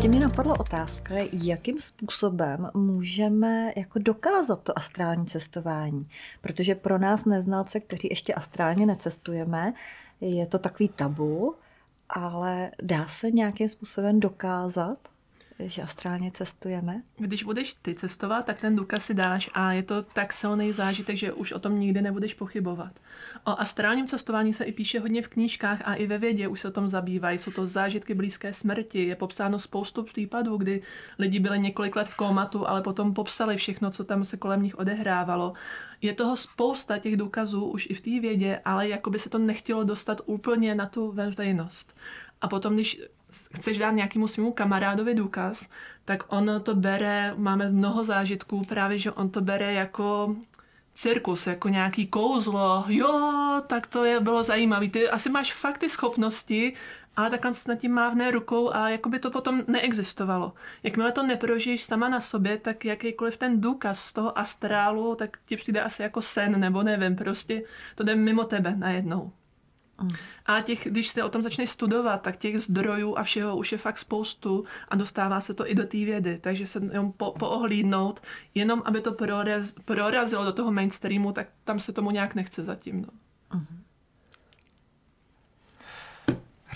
Ještě mě napadla otázka, jakým způsobem můžeme jako dokázat to astrální cestování. Protože pro nás neznalce, kteří ještě astrálně necestujeme, je to takový tabu, ale dá se nějakým způsobem dokázat, že astrálně cestujeme? Když budeš ty cestovat, tak ten důkaz si dáš a je to tak silný zážitek, že už o tom nikdy nebudeš pochybovat. O astrálním cestování se i píše hodně v knížkách a i ve vědě už se o tom zabývají. Jsou to zážitky blízké smrti. Je popsáno spoustu případů, kdy lidi byli několik let v kómatu, ale potom popsali všechno, co tam se kolem nich odehrávalo. Je toho spousta těch důkazů už i v té vědě, ale jako by se to nechtělo dostat úplně na tu veřejnost. A potom, když chceš dát nějakému svému kamarádovi důkaz, tak on to bere, máme mnoho zážitků právě, že on to bere jako cirkus, jako nějaký kouzlo, jo, tak to je bylo zajímavé. Ty asi máš fakt ty schopnosti, ale takhle se nad tím mávne rukou a jako by to potom neexistovalo. Jakmile to neprožiješ sama na sobě, tak jakýkoliv ten důkaz z toho astrálu, tak ti přijde asi jako sen, nebo nevím, prostě to jde mimo tebe najednou. A těch, když se o tom začne studovat, tak těch zdrojů a všeho už je fakt spoustu a dostává se to i do té vědy. Takže se jenom po, poohlídnout, jenom aby to proraz, prorazilo do toho mainstreamu, tak tam se tomu nějak nechce zatím. No. Uh-huh.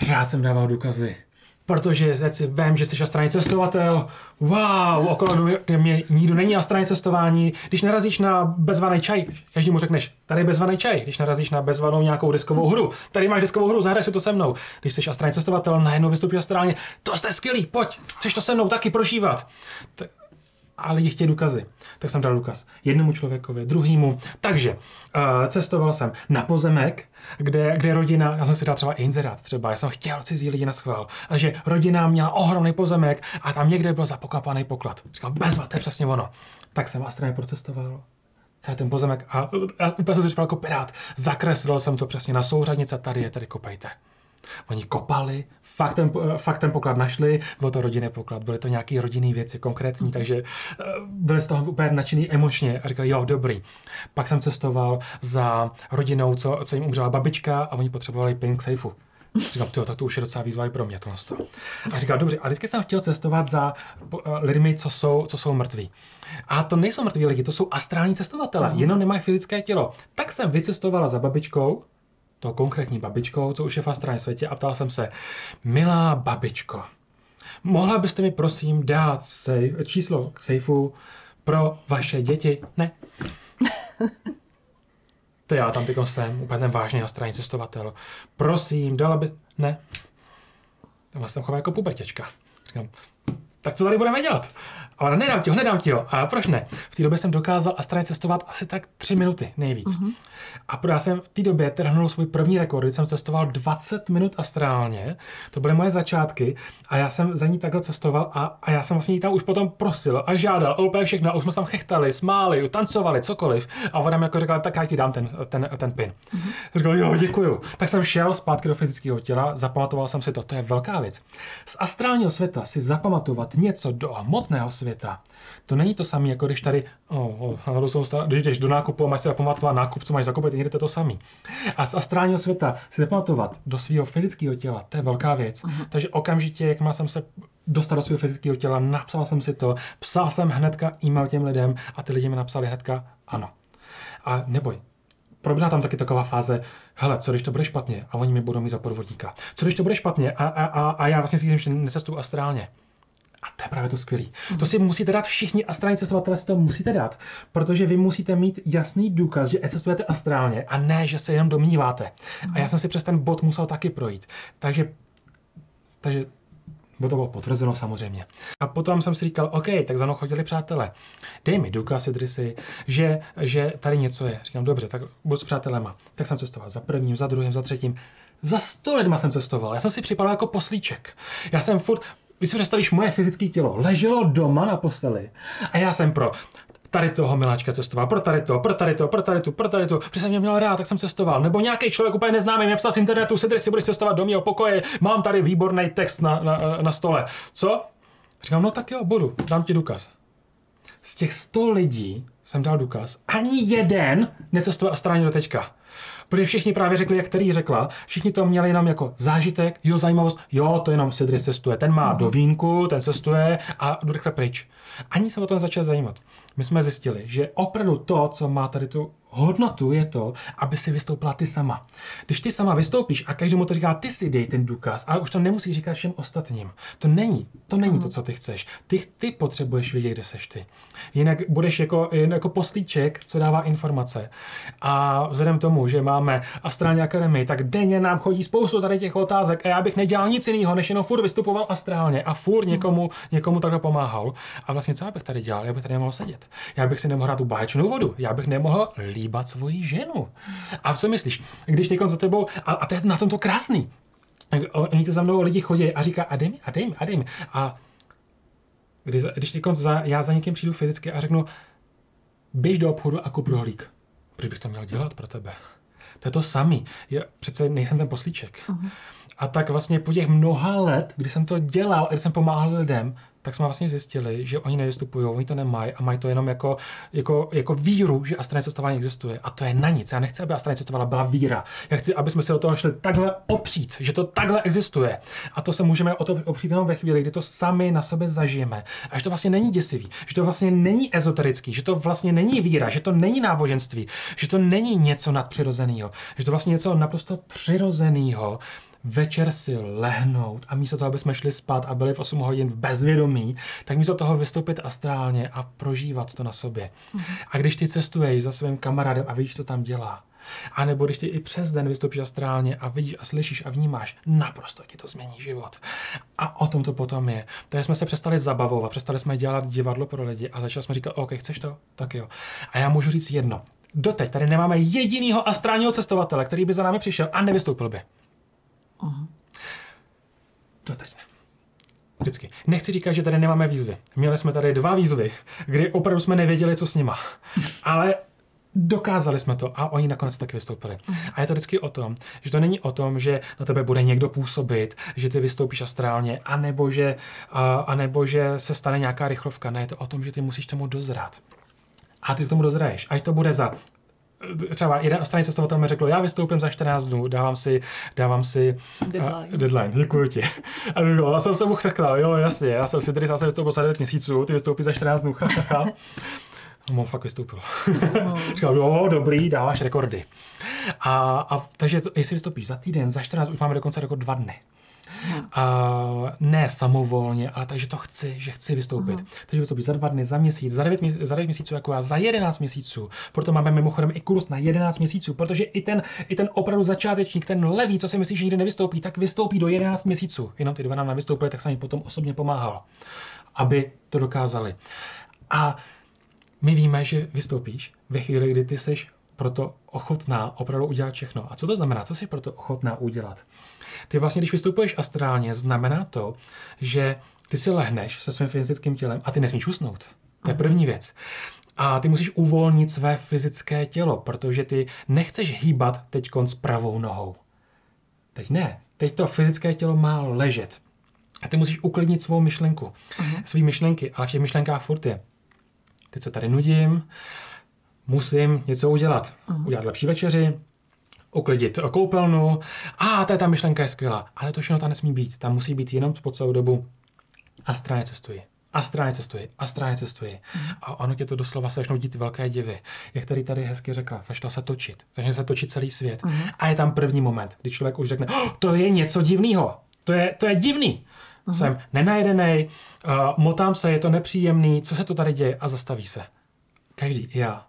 Rád jsem dával důkazy protože si vím, že jsi astrální cestovatel, wow, okolo mě nikdo není astrální cestování. Když narazíš na bezvaný čaj, každý mu řekneš, tady je bezvaný čaj. Když narazíš na bezvanou nějakou diskovou hru, tady máš diskovou hru, zahraj si to se mnou. Když jsi astrální cestovatel, najednou vystupíš astrálně, to jste skvělý, pojď, chceš to se mnou taky prožívat a lidi chtějí důkazy. Tak jsem dal důkaz jednomu člověkovi, druhýmu. Takže uh, cestoval jsem na pozemek, kde, kde rodina, já jsem si dal třeba inzerát třeba, já jsem chtěl cizí lidi na schvál, a že rodina měla ohromný pozemek a tam někde byl zapokapaný poklad. Říkám, bezva, to je přesně ono. Tak jsem astraně procestoval celý ten pozemek a, a úplně jsem se jako pirát. Zakreslil jsem to přesně na souřadnice, tady je, tady kopejte. Oni kopali, fakt ten, fakt ten poklad našli, byl to rodinný poklad, byly to nějaké rodinné věci konkrétní, takže eh, byli z toho úplně nadšený emočně a říkali, jo, dobrý. Pak jsem cestoval za rodinou, co, co jim umřela babička a oni potřebovali pin k sejfu. Říkám, tyjo, tak to už je docela výzva i pro mě tohle. A říkal, dobře, a vždycky jsem chtěl cestovat za uh, lidmi, co jsou, co jsou mrtví. A to nejsou mrtví lidi, to jsou astrální cestovatelé, uh-huh. jenom nemají fyzické tělo. Tak jsem vycestovala za babičkou, to konkrétní babičkou, co už je v astrálním světě a ptal jsem se, milá babičko, mohla byste mi prosím dát sej, číslo k sejfu pro vaše děti? Ne. to já tam tyko jsem, úplně ten vážný astrální cestovatel. Prosím, dala by... Ne. Tam jsem chová jako pubertěčka. Říkám, tak co tady budeme dělat? Ale nedám ti ho, nedám ti ho. A proč ne? V té době jsem dokázal astrálně cestovat asi tak tři minuty nejvíc. Uh-huh. A já jsem v té době trhnul svůj první rekord, kdy jsem cestoval 20 minut astrálně. To byly moje začátky a já jsem za ní takhle cestoval a, a já jsem vlastně jí tam už potom prosil a žádal a úplně všechno. A už jsme tam chechtali, smáli, tancovali, cokoliv. A ona mi jako řekla, tak já ti dám ten, ten, ten pin. Uh-huh. Říkal, jo, děkuju. Tak jsem šel zpátky do fyzického těla, zapamatoval jsem si to, to je velká věc. Z astrálního světa si zapamatovat něco do hmotného světa, to není to samé, jako když tady, oh, oh, když jdeš do nákupu a máš si zapamatovat nákup, co máš zakoupit, někde to je to samé. A z astrálního světa si zapamatovat do svého fyzického těla, to je velká věc. Uh-huh. Takže okamžitě, jak jsem se dostal do svého fyzického těla, napsal jsem si to, psal jsem hnedka e-mail těm lidem a ty lidi mi napsali hnedka ano. A neboj, probíhá tam taky taková fáze, hele, co když to bude špatně a oni mi budou mít za podvodníka. Co když to bude špatně a, a, a, a já vlastně si myslím, že necestuju astrálně. A to je právě to skvělé. Mm. To si musíte dát všichni astrální cestovatelé si to musíte dát, protože vy musíte mít jasný důkaz, že cestujete astrálně a ne, že se jenom domníváte. Mm. A já jsem si přes ten bod musel taky projít. Takže, takže bylo to bylo potvrzeno samozřejmě. A potom jsem si říkal, OK, tak za mnou chodili přátelé. Dej mi důkaz, si, že, že tady něco je. Říkám, dobře, tak budu s přátelema. Tak jsem cestoval za prvním, za druhým, za třetím. Za sto lidma jsem cestoval. Já jsem si připadal jako poslíček. Já jsem furt, vy si představíš moje fyzické tělo, leželo doma na posteli a já jsem pro tady toho miláčka cestoval, pro tady to, pro tady to, pro tady tu, pro tady tu, protože jsem mě měl rád, tak jsem cestoval. Nebo nějaký člověk úplně neznámý mě psal z internetu, Sidry, si budeš cestovat do mého pokoje, mám tady výborný text na, na, na stole. Co? Říkám, no tak jo, budu, dám ti důkaz. Z těch 100 lidí jsem dal důkaz, ani jeden necestuje astrálně do teďka. Protože všichni právě řekli, jak který řekla, všichni to měli jenom jako zážitek, jo, zajímavost, jo, to jenom Sidris cestuje, ten má do vínku, ten cestuje a jdu rychle pryč. Ani se o to nezačal zajímat. My jsme zjistili, že opravdu to, co má tady tu hodnotu je to, aby si vystoupila ty sama. Když ty sama vystoupíš a každému to říká, ty si dej ten důkaz, ale už to nemusí říkat všem ostatním. To není, to není to, co ty chceš. Ty, ty potřebuješ vědět, kde seš ty. Jinak budeš jako, jen jako poslíček, co dává informace. A vzhledem tomu, že máme Astrální akademii, tak denně nám chodí spoustu tady těch otázek a já bych nedělal nic jiného, než jenom furt vystupoval astrálně a furt někomu, někomu takhle pomáhal. A vlastně co já bych tady dělal? Já bych tady nemohl sedět. Já bych si nemohl hrát tu báječnou vodu. Já bych nemohl líbit líbat svoji ženu. A co myslíš? Když teď za tebou, a, a to je na tom to krásný. Oni to za mnou lidi chodí a říká, a dej mi, a dej mi, a dej mi. A když, když teď za, já za někým přijdu fyzicky a řeknu, běž do obchodu a kup rohlík. Proč bych to měl dělat pro tebe? To je to samý. Já přece nejsem ten poslíček. Uh-huh. A tak vlastně po těch mnoha let, kdy jsem to dělal, kdy jsem pomáhal lidem, tak jsme vlastně zjistili, že oni nevystupují, oni to nemají a mají to jenom jako, jako, jako víru, že astrální cestování existuje. A to je na nic. Já nechci, aby astrální cestovala byla víra. Já chci, aby jsme se do toho šli takhle opřít, že to takhle existuje. A to se můžeme o to opřít jenom ve chvíli, kdy to sami na sebe zažijeme. A že to vlastně není děsivý, že to vlastně není ezoterický, že to vlastně není víra, že to není náboženství, že to není něco nadpřirozeného, že to vlastně něco naprosto přirozeného, večer si lehnout a místo toho, aby jsme šli spát a byli v 8 hodin v bezvědomí, tak místo toho vystoupit astrálně a prožívat to na sobě. Mm. A když ty cestuješ za svým kamarádem a vidíš, co tam dělá, a nebo když ty i přes den vystoupíš astrálně a vidíš a slyšíš a vnímáš, naprosto ti to změní život. A o tom to potom je. Takže jsme se přestali zabavovat, přestali jsme dělat divadlo pro lidi a začali jsme říkat, OK, chceš to? Tak jo. A já můžu říct jedno. Doteď tady nemáme jedinýho astrálního cestovatele, který by za námi přišel a nevystoupil by. Uh-huh. To teď ne. Vždycky. Nechci říkat, že tady nemáme výzvy. Měli jsme tady dva výzvy, kdy opravdu jsme nevěděli, co s nima. Ale dokázali jsme to a oni nakonec taky vystoupili. A je to vždycky o tom, že to není o tom, že na tebe bude někdo působit, že ty vystoupíš astrálně, anebo že, a, anebo že se stane nějaká rychlovka. Ne, je to o tom, že ty musíš tomu dozrát. A ty k tomu dozraješ. Ať to bude za třeba jeden astranný cestovatel mi řekl, já vystoupím za 14 dnů, dávám si, dávám si deadline. Uh, deadline, děkuji ti. A já jsem se mu sekal, jo, jasně, já jsem si tedy zase vystoupil za 9 měsíců, ty vystoupí za 14 dnů, No, on fakt vystoupil. No. Říkal, jo, dobrý, dáváš rekordy. A, a takže to, jestli vystoupíš za týden, za 14, už máme dokonce rekord dva dny. Uh, ne samovolně, ale takže to chci, že chci vystoupit. Uh-huh. Takže vystoupit za dva dny, za měsíc, za devět, za devět měsíců jako já, za jedenáct měsíců. Proto máme mimochodem i kurz na jedenáct měsíců, protože i ten, i ten opravdu začátečník, ten levý, co si myslí, že nikdy nevystoupí, tak vystoupí do jedenáct měsíců. Jenom ty dva nám nevystoupili, tak jsem jim potom osobně pomáhal, aby to dokázali. A my víme, že vystoupíš ve chvíli, kdy ty seš proto ochotná opravdu udělat všechno. A co to znamená? Co jsi proto ochotná udělat? Ty vlastně, když vystupuješ astrálně, znamená to, že ty si lehneš se svým fyzickým tělem a ty nesmíš usnout. To je první věc. A ty musíš uvolnit své fyzické tělo, protože ty nechceš hýbat teď s pravou nohou. Teď ne. Teď to fyzické tělo má ležet. A ty musíš uklidnit svou myšlenku, uh-huh. svý myšlenky, ale v těch myšlenkách furt je. Teď se tady nudím, musím něco udělat. Uh-huh. Udělat lepší večeři, uklidit koupelnu. A ta, ta myšlenka je skvělá. Ale to všechno tam nesmí být. Tam musí být jenom po celou dobu a straně cestuji. A straně cestuji, a straně cestuji. Mm. A ono tě to doslova se začnou dít velké divy. Jak tady tady hezky řekla, začala se točit. Začne se točit celý svět. Mm. A je tam první moment, kdy člověk už řekne, oh, to je něco divného. To je, to je divný. Mm. Jsem nenajedený, uh, motám se, je to nepříjemný, co se to tady děje a zastaví se. Každý, já.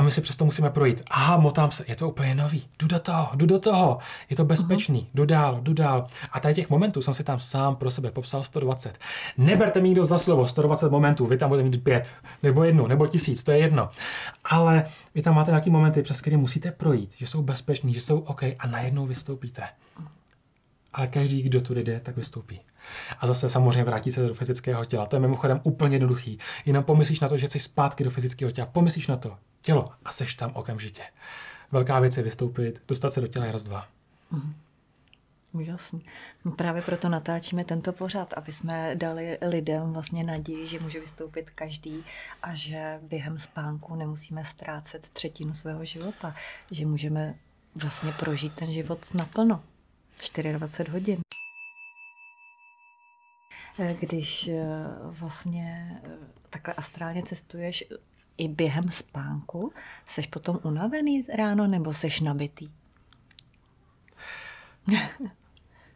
A my si přesto musíme projít. Aha, motám se, je to úplně nový. Jdu do toho, jdu do toho. Je to bezpečný, jdu dál, jdu dál. A tady těch momentů jsem si tam sám pro sebe popsal 120. Neberte mi nikdo za slovo 120 momentů, vy tam budete mít pět, nebo jednu, nebo tisíc, to je jedno. Ale vy tam máte nějaké momenty, přes které musíte projít, že jsou bezpeční, že jsou OK a najednou vystoupíte. Ale každý, kdo tu jde, tak vystoupí. A zase samozřejmě vrátí se do fyzického těla. To je mimochodem úplně jednoduchý. Jenom pomyslíš na to, že chceš zpátky do fyzického těla. Pomyslíš na to tělo a seš tam okamžitě. Velká věc je vystoupit, dostat se do těla je raz, dva. Mm. Úžasný. No právě proto natáčíme tento pořad, aby jsme dali lidem vlastně naději, že může vystoupit každý a že během spánku nemusíme ztrácet třetinu svého života, že můžeme vlastně prožít ten život naplno. 24 hodin. Když eh, vlastně eh, takhle astrálně cestuješ i během spánku, seš potom unavený ráno nebo seš nabitý?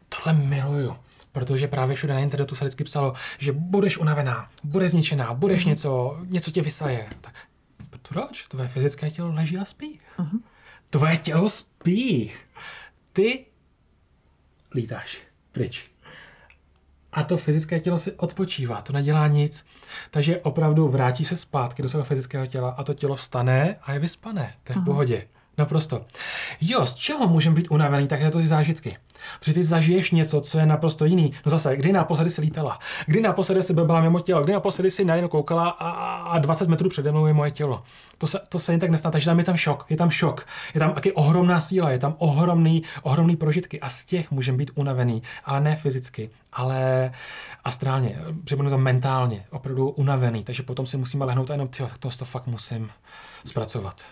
Tohle miluju. Protože právě všude na internetu se vždycky psalo, že budeš unavená, budeš zničená, budeš mm-hmm. něco, něco tě vysaje. Tak proč? Tvoje fyzické tělo leží a spí. Mm-hmm. Tvoje tělo spí. Ty lítáš pryč. A to fyzické tělo si odpočívá, to nedělá nic. Takže opravdu vrátí se zpátky do svého fyzického těla a to tělo vstane a je vyspané. To je v pohodě. Naprosto. Jo, z čeho můžeme být unavený, tak je to ty zážitky. Protože ty zažiješ něco, co je naprosto jiný. No zase, kdy naposledy si lítala? Kdy naposledy si byla mimo tělo? Kdy naposledy si najednou koukala a, a 20 metrů přede mnou je moje tělo? To se, to se jen tak nestane, takže tam je tam šok, je tam šok, je tam taky ohromná síla, je tam ohromný, ohromný prožitky a z těch můžeme být unavený, ale ne fyzicky, ale astrálně, připomínám to mentálně, opravdu unavený, takže potom si musíme lehnout a jenom, tyjo, tak to, to fakt musím zpracovat.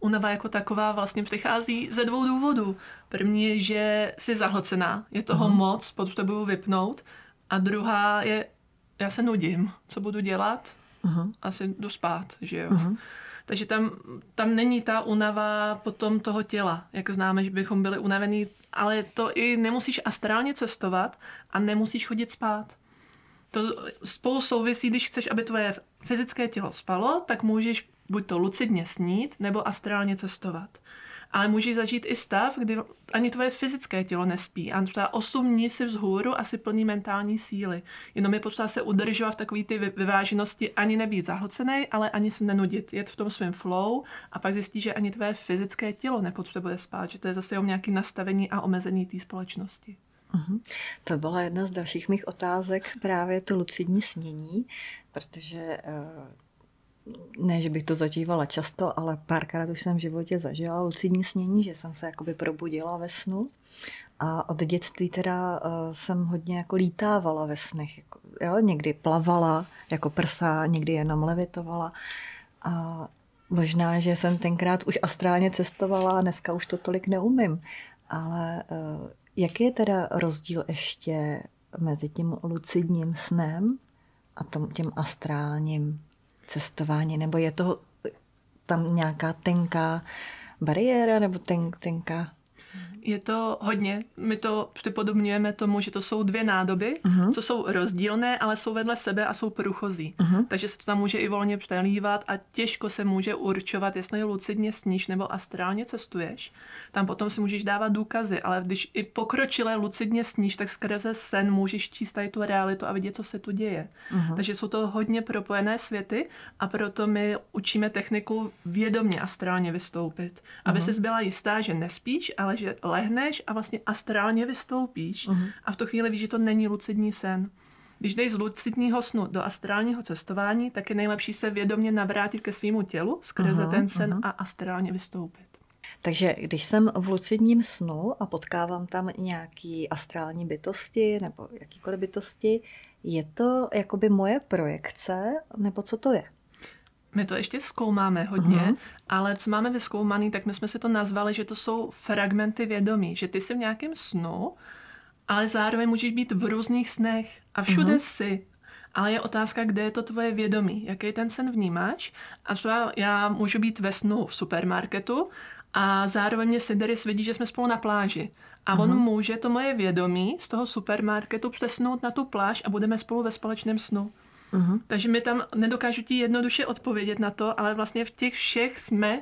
Unava jako taková vlastně přichází ze dvou důvodů. První je, že jsi zahlcená, je toho uh-huh. moc, potřebuju vypnout. A druhá je, já se nudím, co budu dělat? Uh-huh. Asi jdu spát, že jo. Uh-huh. Takže tam, tam není ta unava potom toho těla, jak známe, že bychom byli unavení, ale to i nemusíš astrálně cestovat a nemusíš chodit spát. To spolu souvisí, když chceš, aby tvoje fyzické tělo spalo, tak můžeš buď to lucidně snít, nebo astrálně cestovat. Ale můžeš zažít i stav, kdy ani tvoje fyzické tělo nespí a třeba 8 dní si vzhůru asi plný mentální síly. Jenom je potřeba se udržovat v takové ty vyváženosti, ani nebýt zahlcený, ale ani se nenudit, jet v tom svém flow a pak zjistí, že ani tvé fyzické tělo nepotřebuje spát, že to je zase jenom nějaké nastavení a omezení té společnosti. Uhum. To byla jedna z dalších mých otázek, právě to lucidní snění, protože uh ne, že bych to zažívala často, ale párkrát už jsem v životě zažila lucidní snění, že jsem se jakoby probudila ve snu. A od dětství teda uh, jsem hodně jako lítávala ve snech. Jako, jo, někdy plavala jako prsa, někdy jenom levitovala. A možná, že jsem tenkrát už astrálně cestovala a dneska už to tolik neumím. Ale uh, jaký je teda rozdíl ještě mezi tím lucidním snem a tom, tím astrálním cestování, nebo je to tam nějaká tenká bariéra, nebo ten, tenká je to hodně. My to připodobňujeme tomu, že to jsou dvě nádoby, uh-huh. co jsou rozdílné, ale jsou vedle sebe a jsou průchozí. Uh-huh. Takže se to tam může i volně přelívat a těžko se může určovat, jestli lucidně sníš nebo astrálně cestuješ. Tam potom si můžeš dávat důkazy, ale když i pokročilé lucidně sníš, tak skrze sen můžeš číst tady tu realitu a vidět, co se tu děje. Uh-huh. Takže jsou to hodně propojené světy a proto my učíme techniku vědomě astrálně vystoupit. Aby uh-huh. si byla jistá, že nespíš, ale že lehneš a vlastně astrálně vystoupíš uh-huh. a v tu chvíli víš, že to není lucidní sen. Když jdeš z lucidního snu do astrálního cestování, tak je nejlepší se vědomě navrátit ke svýmu tělu skrze uh-huh, ten sen uh-huh. a astrálně vystoupit. Takže když jsem v lucidním snu a potkávám tam nějaký astrální bytosti nebo jakýkoliv bytosti, je to jakoby moje projekce, nebo co to je? My to ještě zkoumáme hodně, uh-huh. ale co máme vyskoumaný, tak my jsme si to nazvali, že to jsou fragmenty vědomí, že ty jsi v nějakém snu, ale zároveň můžeš být v různých snech a všude uh-huh. jsi. Ale je otázka, kde je to tvoje vědomí, jaký ten sen vnímáš. A třeba já můžu být ve snu v supermarketu a zároveň mě Sideris vidí, že jsme spolu na pláži. A uh-huh. on může to moje vědomí z toho supermarketu přesnout na tu pláž a budeme spolu ve společném snu. Uh-huh. Takže mi tam nedokážu ti jednoduše odpovědět na to, ale vlastně v těch všech jsme,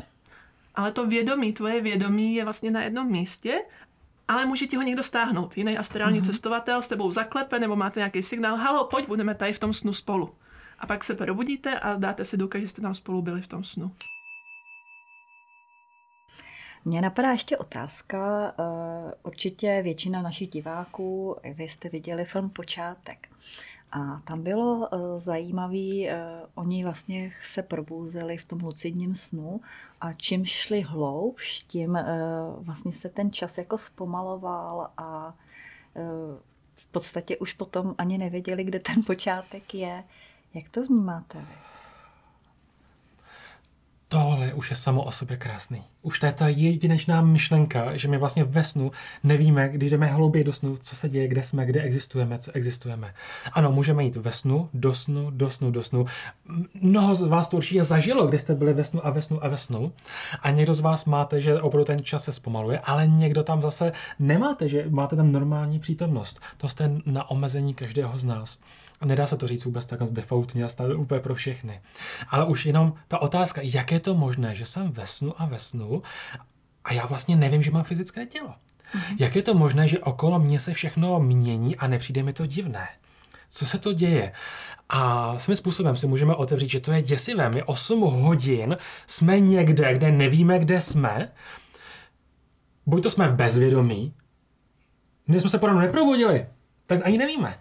ale to vědomí, tvoje vědomí je vlastně na jednom místě, ale může ti ho někdo stáhnout. Jiný astrální uh-huh. cestovatel s tebou zaklepe, nebo máte nějaký signál, halo, pojď, budeme tady v tom snu spolu. A pak se probudíte a dáte si důkaz, že jste tam spolu byli v tom snu. Mně napadá ještě otázka. Eh, určitě většina našich diváků, vy jste viděli film Počátek. A tam bylo uh, zajímavé, uh, oni vlastně se probouzeli v tom lucidním snu a čím šli hloubš, tím uh, vlastně se ten čas jako zpomaloval a v podstatě už potom ani nevěděli, kde ten počátek je. Jak to vnímáte vy? Tohle už je samo o sobě krásný. Už to je ta jedinečná myšlenka, že my vlastně ve snu nevíme, když jdeme hlouběji do snu, co se děje, kde jsme, kde existujeme, co existujeme. Ano, můžeme jít ve snu, do snu, do snu, do snu. Mnoho z vás to určitě zažilo, kdy jste byli ve snu a ve snu a ve snu. A někdo z vás máte, že opravdu ten čas se zpomaluje, ale někdo tam zase nemáte, že máte tam normální přítomnost. To jste na omezení každého z nás. A nedá se to říct vůbec tak defaultně a stále úplně pro všechny. Ale už jenom ta otázka, jak je to možné, že jsem ve snu a ve snu a já vlastně nevím, že mám fyzické tělo. Mm-hmm. Jak je to možné, že okolo mě se všechno mění a nepřijde mi to divné? Co se to děje? A svým způsobem si můžeme otevřít, že to je děsivé. My 8 hodin jsme někde, kde nevíme, kde jsme. Buď to jsme v bezvědomí, my jsme se po neprobudili, tak ani nevíme.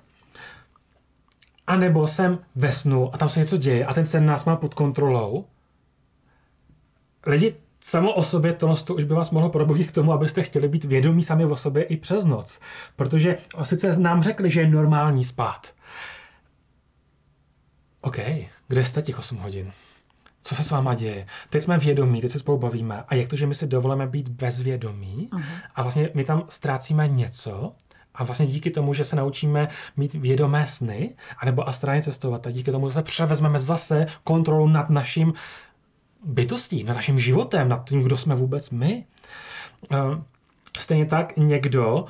A nebo jsem ve snu a tam se něco děje a ten sen nás má pod kontrolou. Lidi, samo o sobě tohle to už by vás mohlo probudit k tomu, abyste chtěli být vědomí sami o sobě i přes noc. Protože sice nám řekli, že je normální spát. OK, kde jste těch 8 hodin? Co se s váma děje? Teď jsme vědomí, teď se spolu bavíme. A jak to, že my si dovolíme být bezvědomí uh-huh. a vlastně my tam ztrácíme něco, a vlastně díky tomu, že se naučíme mít vědomé sny, anebo astrálně cestovat, a díky tomu se převezmeme zase kontrolu nad naším bytostí, nad naším životem, nad tím, kdo jsme vůbec my. Eh, stejně tak někdo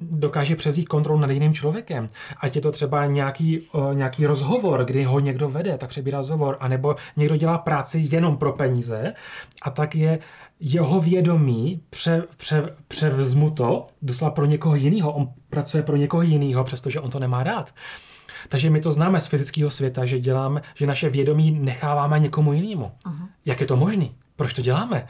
dokáže převzít kontrolu nad jiným člověkem. Ať je to třeba nějaký, nějaký rozhovor, kdy ho někdo vede, tak přebírá rozhovor, anebo někdo dělá práci jenom pro peníze a tak je jeho vědomí pře, pře, převzmuto doslova pro někoho jiného. On pracuje pro někoho jiného, přestože on to nemá rád. Takže my to známe z fyzického světa, že děláme, že naše vědomí necháváme někomu jinému. Uh-huh. Jak je to možné? Proč to děláme?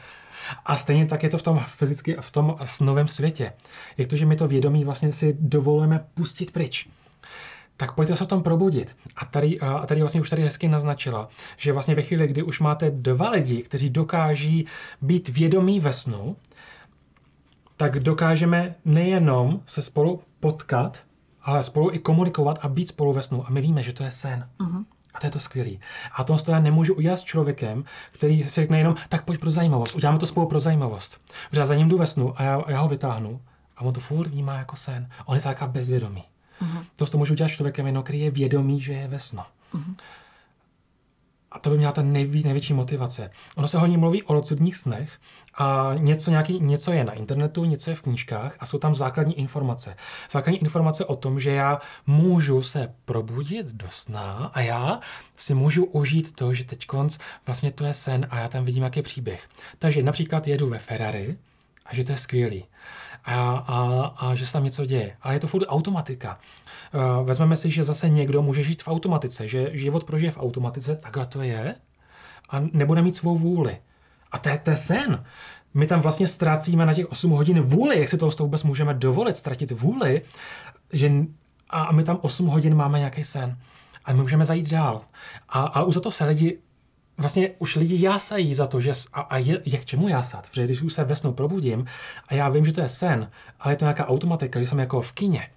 A stejně tak je to v tom fyzicky, v tom snovém světě. Jak to, že my to vědomí vlastně si dovolujeme pustit pryč tak pojďte se o tom probudit. A tady, a tady vlastně už tady hezky naznačila, že vlastně ve chvíli, kdy už máte dva lidi, kteří dokáží být vědomí ve snu, tak dokážeme nejenom se spolu potkat, ale spolu i komunikovat a být spolu ve snu. A my víme, že to je sen. Uh-huh. A to je to skvělý. A to já nemůžu udělat s člověkem, který si řekne jenom, tak pojď pro zajímavost, uděláme to spolu pro zajímavost. Protože já za ním jdu ve snu a já, já ho vytáhnu a on to furt vnímá jako sen. On je taková bezvědomý. Uh-huh. To, to můžu udělat člověkem jenom, který je vědomý, že je ve snu. Uh-huh. A to by měla ta nejví, největší motivace. Ono se hodně mluví o lucudních snech a něco, nějaký, něco je na internetu, něco je v knížkách a jsou tam základní informace. Základní informace o tom, že já můžu se probudit do sna a já si můžu užít to, že teď konc vlastně to je sen a já tam vidím, jaký příběh. Takže například jedu ve Ferrari a že to je skvělý a, a, a že se tam něco děje. Ale je to furt automatika. Uh, vezmeme si, že zase někdo může žít v automatice, že život prožije v automatice, takhle to je, a nebude mít svou vůli. A to je, to je sen. My tam vlastně ztrácíme na těch 8 hodin vůli, jak si to vůbec můžeme dovolit, ztratit vůli, že, a my tam 8 hodin máme nějaký sen. A my můžeme zajít dál. A, ale už za to se lidi vlastně už lidi jásají za to, že a, a je, je k čemu jásat, protože když už se ve snu probudím a já vím, že to je sen, ale je to nějaká automatika, že jsem jako v kině.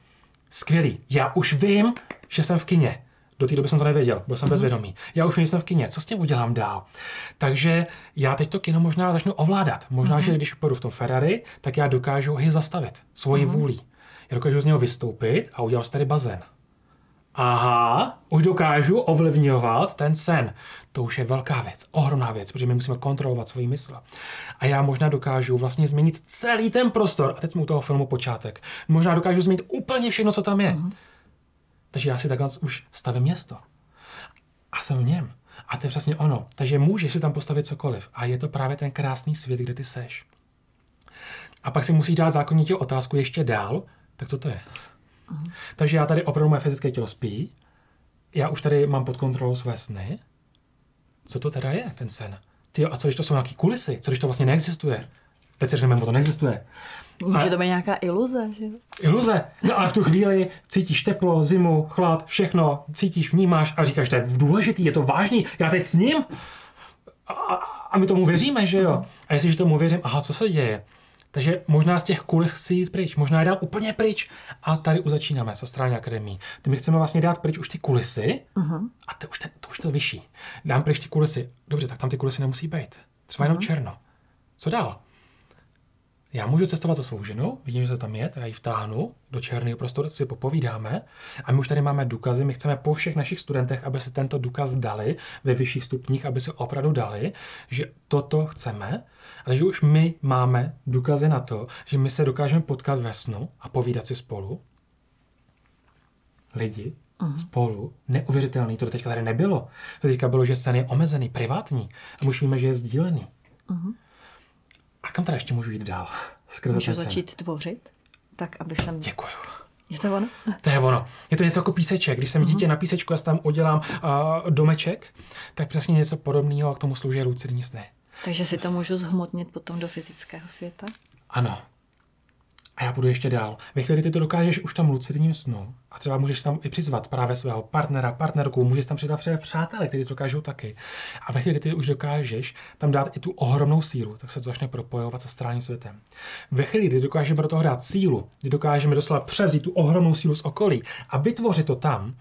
Skvělý. Já už vím, že jsem v kině. Do té doby jsem to nevěděl, byl jsem mm-hmm. bezvědomý. Já už jsem v kině, co s tím udělám dál? Takže já teď to kino možná začnu ovládat. Možná, mm-hmm. že když půjdu v tom Ferrari, tak já dokážu ho zastavit svoji mm-hmm. vůlí. Já dokážu z něho vystoupit a udělat tady bazén aha, už dokážu ovlivňovat ten sen. To už je velká věc, ohromná věc, protože my musíme kontrolovat svůj mysl. A já možná dokážu vlastně změnit celý ten prostor. A teď jsme u toho filmu počátek. Možná dokážu změnit úplně všechno, co tam je. Mm-hmm. Takže já si takhle už stavím město. A jsem v něm. A to je přesně ono. Takže můžeš si tam postavit cokoliv. A je to právě ten krásný svět, kde ty seš. A pak si musíš dát zákonitě otázku ještě dál, tak co to je? Takže já tady opravdu moje fyzické tělo spí, já už tady mám pod kontrolou své sny. Co to teda je, ten sen? Ty, a co když to jsou nějaké kulisy? Co když to vlastně neexistuje? Teď si řekneme, to neexistuje. Může to být nějaká iluze, že Iluze. No ale v tu chvíli cítíš teplo, zimu, chlad, všechno, cítíš, vnímáš a říkáš, to je důležitý, je to vážný, já teď s ním. A, a my tomu věříme, že jo? A jestliže tomu věřím, aha, co se děje? Takže možná z těch kulis chci jít pryč, možná je dám úplně pryč. A tady už začínáme s Astrální akademií. Ty my chceme vlastně dát pryč už ty kulisy uh-huh. a to už, ten, to už to vyšší. Dám pryč ty kulisy. Dobře, tak tam ty kulisy nemusí být. Třeba jenom uh-huh. černo. Co dál? Já můžu cestovat za svou ženou, vidím, že se tam je, já ji vtáhnu do černého prostoru, si popovídáme a my už tady máme důkazy, my chceme po všech našich studentech, aby se tento důkaz dali ve vyšších stupních, aby se opravdu dali, že toto chceme a že už my máme důkazy na to, že my se dokážeme potkat ve snu a povídat si spolu. Lidi, uh-huh. spolu, neuvěřitelný, to teďka tady nebylo. To teďka bylo, že sen je omezený, privátní a už víme, že je sdílený. Uh-huh. A kam teda ještě můžu jít dál? Skrze můžu začít tvořit? Tak, aby jsem... Děkuju. Je to ono? To je ono. Je to něco jako píseček. Když jsem uh-huh. dítě na písečku a tam udělám uh, domeček, tak přesně něco podobného a k tomu slouží lucidní sny. Takže si to můžu zhmotnit potom do fyzického světa? Ano. A já budu ještě dál. Ve chvíli, ty to dokážeš už tam lucidním snu, a třeba můžeš tam i přizvat právě svého partnera, partnerku, můžeš tam přidat třeba přátelé, kteří to dokážou taky. A ve chvíli, kdy ty už dokážeš tam dát i tu ohromnou sílu, tak se to začne propojovat se stránním světem. Ve chvíli, kdy dokážeme do toho dát sílu, kdy dokážeme doslova převzít tu ohromnou sílu z okolí a vytvořit to tam,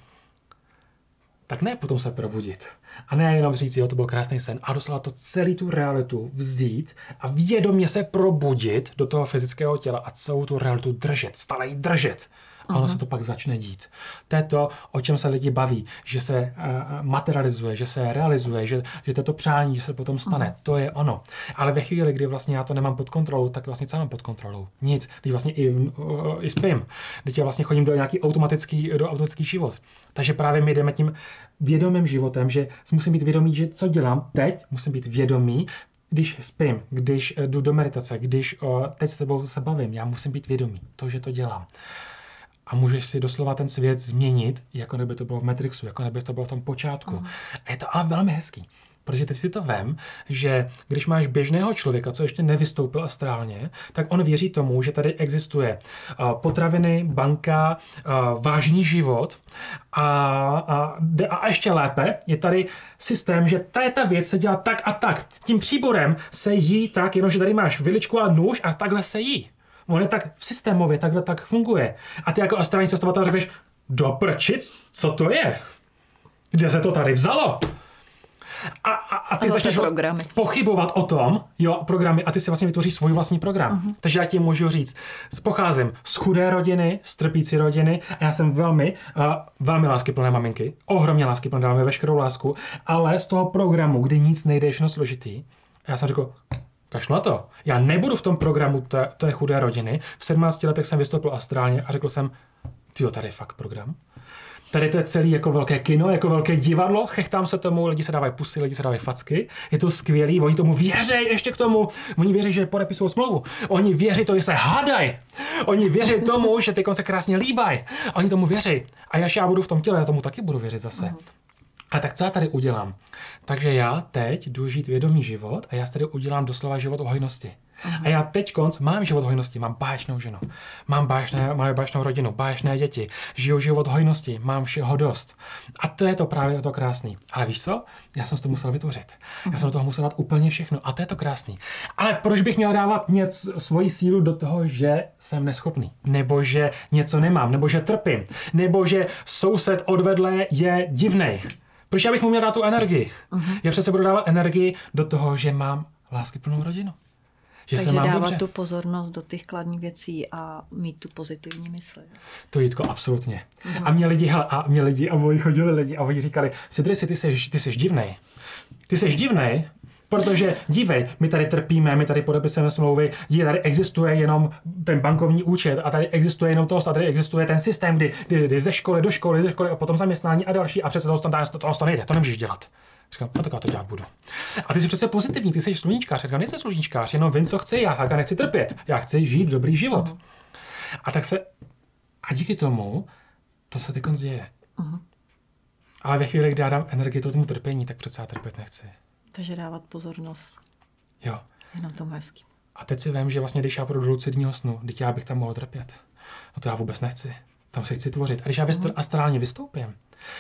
tak ne potom se probudit. A ne jenom říct, jo, to byl krásný sen, a doslova to celý tu realitu vzít a vědomě se probudit do toho fyzického těla a celou tu realitu držet, stále ji držet a ono se to pak začne dít. To je to, o čem se lidi baví, že se uh, materializuje, že se realizuje, že, že to přání, že se potom stane. Uh-huh. To je ono. Ale ve chvíli, kdy vlastně já to nemám pod kontrolou, tak vlastně co mám pod kontrolou? Nic. Když vlastně i, uh, i spím. Když já vlastně chodím do nějaký automatický, do automatický život. Takže právě my jdeme tím vědomým životem, že musím být vědomý, že co dělám teď, musím být vědomý, když spím, když jdu do meditace, když teď s tebou se bavím, já musím být vědomý, to, že to dělám a můžeš si doslova ten svět změnit, jako kdyby to bylo v Matrixu, jako kdyby to bylo v tom počátku. Uh. A je to ale velmi hezký. Protože teď si to vem, že když máš běžného člověka, co ještě nevystoupil astrálně, tak on věří tomu, že tady existuje potraviny, banka, vážný život a, a, a ještě lépe je tady systém, že ta je ta věc se dělá tak a tak. Tím příborem se jí tak, jenomže tady máš viličku a nůž a takhle se jí. On je tak v systémově, takhle tak funguje. A ty jako astrální cestovatel řekneš, do prčic, co to je? Kde se to tady vzalo? A, a, a ty a začneš programy. pochybovat o tom, jo, programy, a ty si vlastně vytvoříš svůj vlastní program. Uh-huh. Takže já ti můžu říct, pocházím z chudé rodiny, z trpící rodiny a já jsem velmi, uh, velmi láskyplné maminky, ohromně láskyplné, dáme veškerou lásku, ale z toho programu, kdy nic nejde, je složitý, já jsem řekl, Kašlu na to. Já nebudu v tom programu té, té chudé rodiny. V 17 letech jsem vystoupil astrálně a řekl jsem, ty tady je fakt program. Tady to je celý jako velké kino, jako velké divadlo, chechtám se tomu, lidi se dávají pusy, lidi se dávají facky, je to skvělý, oni tomu věří ještě k tomu, oni věří, že podepisují smlouvu, oni věří to, že se hádají, oni věří tomu, že ty konce krásně líbají, oni tomu věří. A až já budu v tom těle, já tomu taky budu věřit zase. A tak co já tady udělám? Takže já teď jdu žít vědomý život a já tady udělám doslova život o hojnosti. A já teď konc mám život hojnosti, mám báječnou ženu, mám báječné, mám báječnou rodinu, báječné děti, žiju život hojnosti, mám všeho dost. A to je to právě to krásný. Ale víš co? Já jsem to musel vytvořit. Já jsem do toho musel dát úplně všechno a to je to krásný. Ale proč bych měl dávat něco, svoji sílu do toho, že jsem neschopný? Nebo že něco nemám, nebo že trpím, nebo že soused odvedle je divnej. Proč já bych mu měl dát tu energii? Uh-huh. Já přece budu dávat energii do toho, že mám láskyplnou rodinu. Že Takže se mám dávat dobře. tu pozornost do těch kladných věcí a mít tu pozitivní mysl. To Jitko, absolutně. Uh-huh. A mě lidi, hele, a mě lidi, a oni chodili lidi a oni říkali, Sidry, ty jsi, ty jsi divnej. Ty jsi divnej, Protože dívej, my tady trpíme, my tady podepisujeme smlouvy, je tady existuje jenom ten bankovní účet a tady existuje jenom to, a tady existuje ten systém, kdy, kdy, kdy ze školy do školy, ze školy a potom zaměstnání a další a přece to, to, to, to nejde, to nemůžeš dělat. Říkám, no tak já to dělat budu. A ty jsi přece pozitivní, ty jsi sluníčkář. Říkám, nejsem sluníčkář, jenom vím, co chci, já tak nechci trpět. Já chci žít dobrý život. Uh-huh. A tak se, a díky tomu, to se teď děje. Uh-huh. Ale ve chvíli, kdy já dám energii tomu trpění, tak přece já trpět nechci. Takže dávat pozornost. Jo. Jenom tomu hezký. A teď si vím, že vlastně, když já půjdu do lucidního snu, teď já bych tam mohl trpět. No to já vůbec nechci. Tam se chci tvořit. A když já uh-huh. astrálně vystoupím,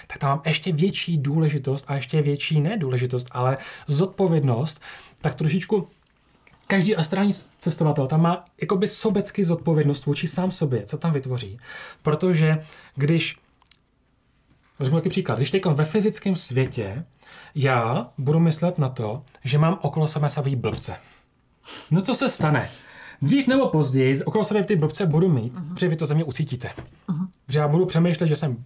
tak tam mám ještě větší důležitost a ještě větší nedůležitost, ale zodpovědnost, tak trošičku každý astrální cestovatel tam má jakoby sobecky zodpovědnost vůči sám sobě, co tam vytvoří. Protože když, řeknu taky příklad, když teď ve fyzickém světě já budu myslet na to, že mám okolo sebe savý blbce. No co se stane? Dřív nebo později okolo sebe ty blbce budu mít, uh-huh. protože vy to ze mě ucítíte. Uh-huh. Že já budu přemýšlet, že jsem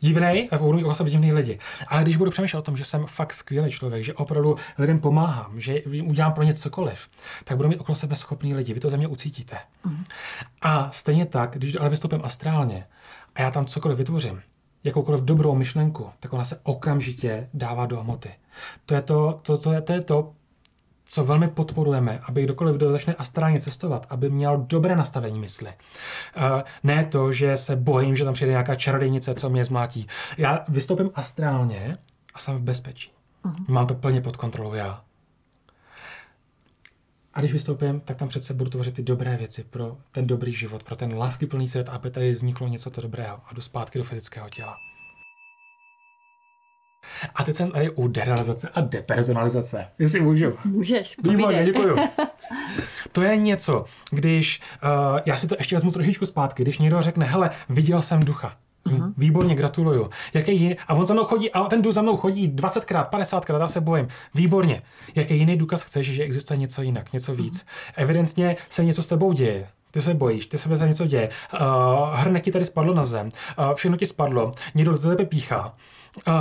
divný a budu mít okolo sebe divný lidi. Ale když budu přemýšlet o tom, že jsem fakt skvělý člověk, že opravdu lidem pomáhám, že udělám pro ně cokoliv, tak budu mít okolo sebe schopný lidi. Vy to ze mě ucítíte. Uh-huh. A stejně tak, když ale vystoupím astrálně a já tam cokoliv vytvořím, jakoukoliv dobrou myšlenku, tak ona se okamžitě dává do hmoty. To je to, to, to, je, to, je to co velmi podporujeme, aby kdokoliv, kdo začne astrálně cestovat, aby měl dobré nastavení mysli. Uh, ne to, že se bojím, že tam přijde nějaká čarodějnice, co mě zmátí. Já vystoupím astrálně a jsem v bezpečí. Uh-huh. Mám to plně pod kontrolou já. A když vystoupím, tak tam přece budu tvořit ty dobré věci pro ten dobrý život, pro ten láskyplný svět, aby tady vzniklo něco to dobrého a jdu zpátky do fyzického těla. A teď jsem tady u derealizace a depersonalizace. Jestli můžu. Můžeš, Výborně, děkuju. To je něco, když, uh, já si to ještě vezmu trošičku zpátky, když někdo řekne, hele, viděl jsem ducha. Uh-huh. Výborně, gratuluju. Jaký jiný, a on za mnou chodí, a ten duch za mnou chodí 20krát, 50krát, já se bojím. Výborně. Jaký jiný důkaz chceš, že existuje něco jinak, něco víc? Uh-huh. Evidentně se něco s tebou děje. Ty se bojíš, ty se za něco děje. Uh, hrnek ti tady spadlo na zem, uh, všechno ti spadlo, někdo do tebe píchá. Uh,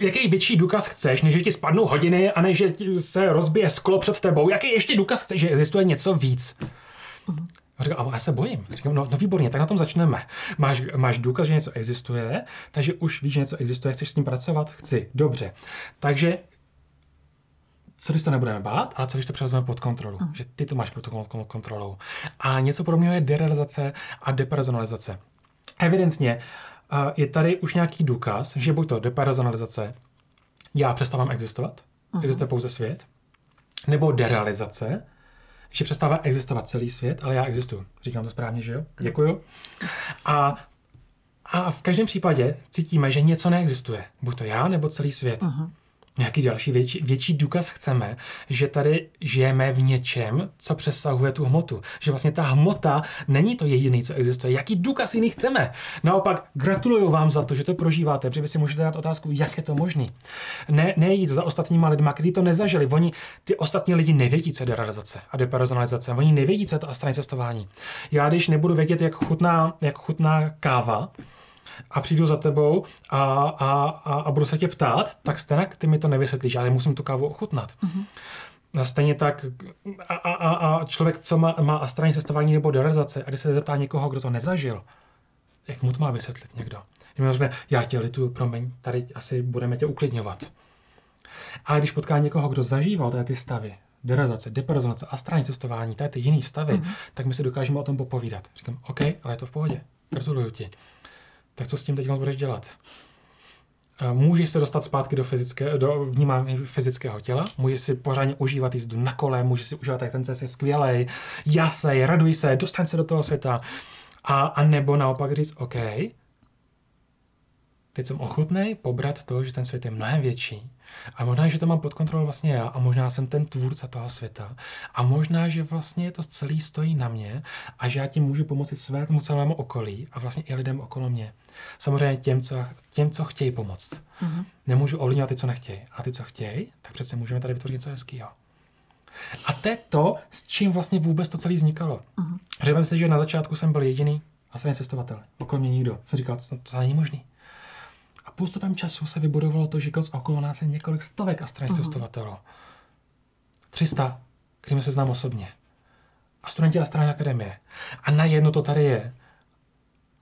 jaký větší důkaz chceš, než že ti spadnou hodiny a než že se rozbije sklo před tebou? Jaký ještě důkaz chceš, že existuje něco víc? Uh-huh. Říkám, já se bojím. Říkám, no, no výborně, tak na tom začneme. Máš, máš důkaz, že něco existuje, takže už víš, že něco existuje, chceš s tím pracovat? Chci, dobře. Takže co když to nebudeme bát, ale co když to převezmeme pod kontrolu, mm. že ty to máš pod kontrolou. A něco podobného je derealizace a depersonalizace. Evidentně uh, je tady už nějaký důkaz, že buď to depersonalizace, já přestávám existovat, mm. existuje pouze svět, nebo derealizace, že přestává existovat celý svět, ale já existuju. Říkám to správně, že jo? Děkuju. A, a v každém případě cítíme, že něco neexistuje. Buď to já, nebo celý svět. Uh-huh nějaký další větší, větší důkaz chceme, že tady žijeme v něčem, co přesahuje tu hmotu. Že vlastně ta hmota není to jediné, co existuje. Jaký důkaz jiný chceme? Naopak gratuluju vám za to, že to prožíváte, protože vy si můžete dát otázku, jak je to možné. Ne, nejít za ostatníma lidma, kteří to nezažili. Oni, ty ostatní lidi nevědí, co je derealizace a depersonalizace. Oni nevědí, co je to astrální cestování. Já, když nebudu vědět, jak chutná, jak chutná káva, a přijdu za tebou a, a, a, a budu se tě ptát, tak stejně ty mi to nevysvětlíš, ale musím tu kávu ochutnat. Mm-hmm. Stejně tak a, a, a člověk, co má, má astrální cestování nebo derealizace, a když se zeptá někoho, kdo to nezažil, jak mu to má vysvětlit někdo? Když řekne, já tě lituju, promiň, tady asi budeme tě uklidňovat. A když potká někoho, kdo zažíval ty stavy, derealizace, depersonalizace, astrální cestování, tady ty jiné stavy, mm-hmm. tak my si dokážeme o tom popovídat. Říkám, OK, ale je to v pohodě. Gratuluju ti tak co s tím teď budeš dělat? Můžeš se dostat zpátky do, fyzické, do vnímání fyzického těla, můžeš si pořádně užívat jízdu na kole, můžeš si užívat, jak ten cest je skvělej, jasej, raduj se, dostaň se do toho světa. A, a nebo naopak říct, OK, teď jsem ochotný pobrat to, že ten svět je mnohem větší. A možná, že to mám pod kontrolou vlastně já a možná jsem ten tvůrce toho světa. A možná, že vlastně to celý stojí na mě a že já tím můžu pomoci svému celému okolí a vlastně i lidem okolo mě. Samozřejmě těm, co, těm, co chtějí pomoct. Mm-hmm. Nemůžu ovlivňovat ty, co nechtějí. A ty, co chtějí, tak přece můžeme tady vytvořit něco hezkého. A to je to, s čím vlastně vůbec to celé vznikalo. Mm-hmm. Řekl si, že na začátku jsem byl jediný a cestovatel. Okolo mě nikdo. Jsem říkal, to, to není možný. Postupem času se vybudovalo to, že okolo nás je několik stovek astrálních uh-huh. cestovatelů. 300, kterými se znám osobně. A studenti astrální akademie. A najednou to tady je.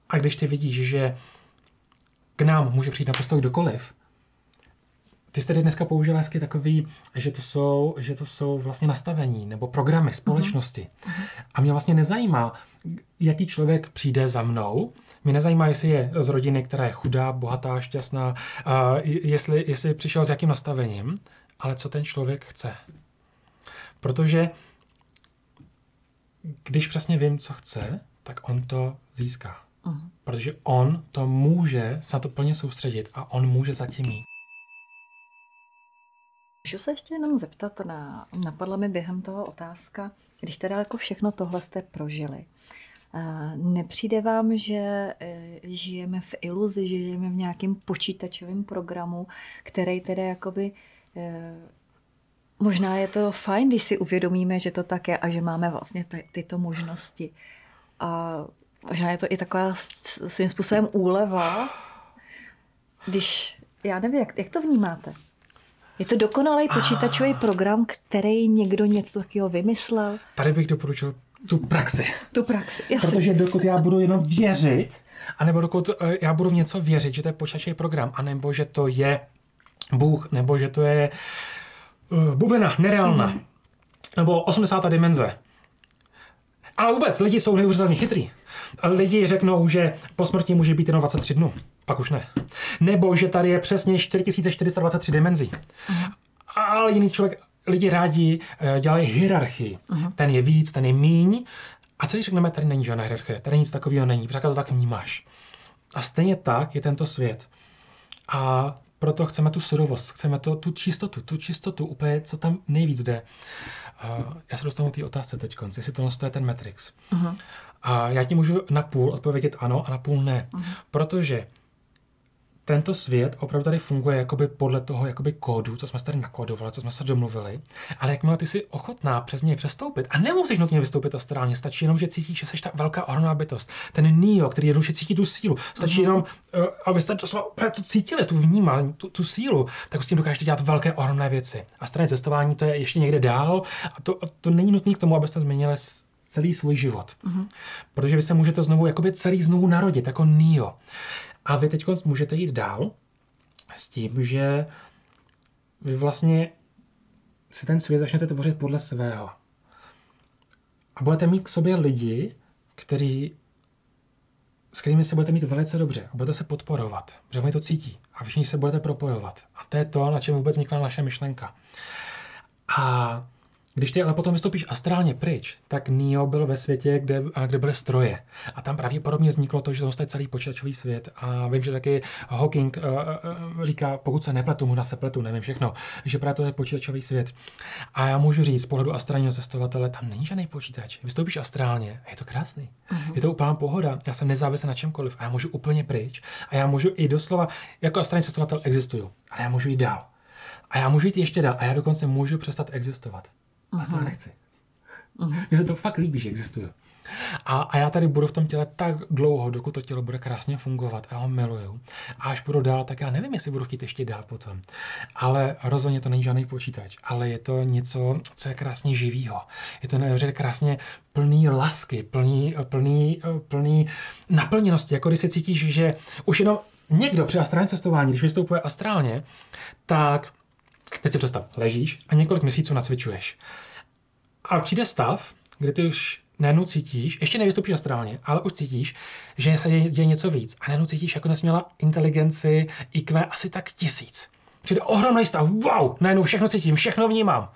A když ty vidíš, že k nám může přijít naprosto kdokoliv, ty jste dneska použil hezky takový, že to jsou, že to jsou vlastně nastavení nebo programy společnosti. Uh-huh. A mě vlastně nezajímá, jaký člověk přijde za mnou. Mě nezajímá, jestli je z rodiny, která je chudá, bohatá, šťastná, jestli, jestli přišel s jakým nastavením, ale co ten člověk chce. Protože když přesně vím, co chce, tak on to získá. Uh-huh. Protože on to může se na to plně soustředit a on může zatím jít. Můžu se ještě jenom zeptat, na, napadla mi během toho otázka, když teda jako všechno tohle jste prožili, nepřijde vám, že e, žijeme v iluzi, že žijeme v nějakém počítačovém programu, který teda jakoby e, Možná je to fajn, když si uvědomíme, že to tak je a že máme vlastně ty, tyto možnosti. A možná je to i taková svým způsobem úleva, když, já nevím, jak, jak to vnímáte? Je to dokonalý počítačový program, který někdo něco takového vymyslel? Tady bych doporučil tu praxi. Tu praxi, jasně. Protože dokud já budu jenom věřit, anebo dokud eh, já budu v něco věřit, že to je počítačový program, anebo že to je Bůh, nebo že to je uh, bublina, nereálna, mm. nebo 80. dimenze. A vůbec, lidi jsou neuvěřitelně chytrý. Lidi řeknou, že po smrti může být jenom 23 dnů, pak už ne. Nebo že tady je přesně 4423 dimenzí. Mm. Ale jiný člověk lidi rádi eh, dělají hierarchii. Uh-huh. Ten je víc, ten je míň. A co když řekneme, tady není žádná hierarchie, tady nic takového není, protože to tak vnímáš. A stejně tak je tento svět. A proto chceme tu surovost, chceme to, tu čistotu, tu čistotu, úplně co tam nejvíc jde. Uh, já se dostanu k té otázce teď, jestli tohle je ten Matrix. Uh-huh. A já ti můžu na půl odpovědět ano a na půl ne. Uh-huh. Protože tento svět opravdu tady funguje jakoby podle toho jakoby kódu, co jsme tady nakodovali, co jsme se domluvili, ale jakmile ty jsi ochotná přes něj přestoupit a nemusíš nutně vystoupit astrálně, stačí jenom, že cítíš, že jsi ta velká ohromná bytost, ten Neo, který jednoduše cítí tu sílu, stačí uh-huh. jenom, uh, aby jste to, to cítili, tu vnímali, tu, tu sílu, tak s tím dokážete dělat velké ohromné věci. A straně cestování to je ještě někde dál a to, to není nutné k tomu, abyste změnili celý svůj život. Uh-huh. Protože vy se můžete znovu jakoby celý znovu narodit, jako Neo. A vy teď můžete jít dál s tím, že vy vlastně si ten svět začnete tvořit podle svého. A budete mít k sobě lidi, kteří, s kterými se budete mít velice dobře a budete se podporovat, protože oni to cítí a všichni se budete propojovat. A to je to, na čem vůbec vznikla naše myšlenka. A když ty ale potom vystoupíš astrálně pryč, tak Neo byl ve světě, kde, kde byly stroje. A tam pravděpodobně vzniklo to, že to je celý počítačový svět. A vím, že taky Hawking uh, uh, říká, pokud se nepletu, možná se pletu, nevím všechno, že právě to je počítačový svět. A já můžu říct, z pohledu astrálního cestovatele, tam není žádný počítač. Vystoupíš astrálně a je to krásný. Uh-huh. Je to úplná pohoda. Já jsem nezávislý na čemkoliv a já můžu úplně pryč. A já můžu i doslova, jako astrální cestovatel existuju, ale já můžu jít dál. A já můžu jít ještě dál a já dokonce můžu přestat existovat. Uh-huh. A to nechci. Uh-huh. Mně se to fakt líbí, že existuje. A, a já tady budu v tom těle tak dlouho, dokud to tělo bude krásně fungovat. A já ho miluju. A až budu dál, tak já nevím, jestli budu chtít ještě dál potom. Ale rozhodně to není žádný počítač. Ale je to něco, co je krásně živýho. Je to neuvěřitelně krásně plný lásky, plný, plný, plný naplněnosti. Jako když se cítíš, že už jenom někdo při astrálním cestování, když vystupuje astrálně, tak Teď si představ, ležíš a několik měsíců nacvičuješ. A přijde stav, kdy ty už najednou cítíš, ještě nevystoupíš astrálně, ale už cítíš, že se děje, děje něco víc. A najednou cítíš, jako nesměla inteligenci IQ asi tak tisíc. Přijde ohromný stav, wow, najednou všechno cítím, všechno vnímám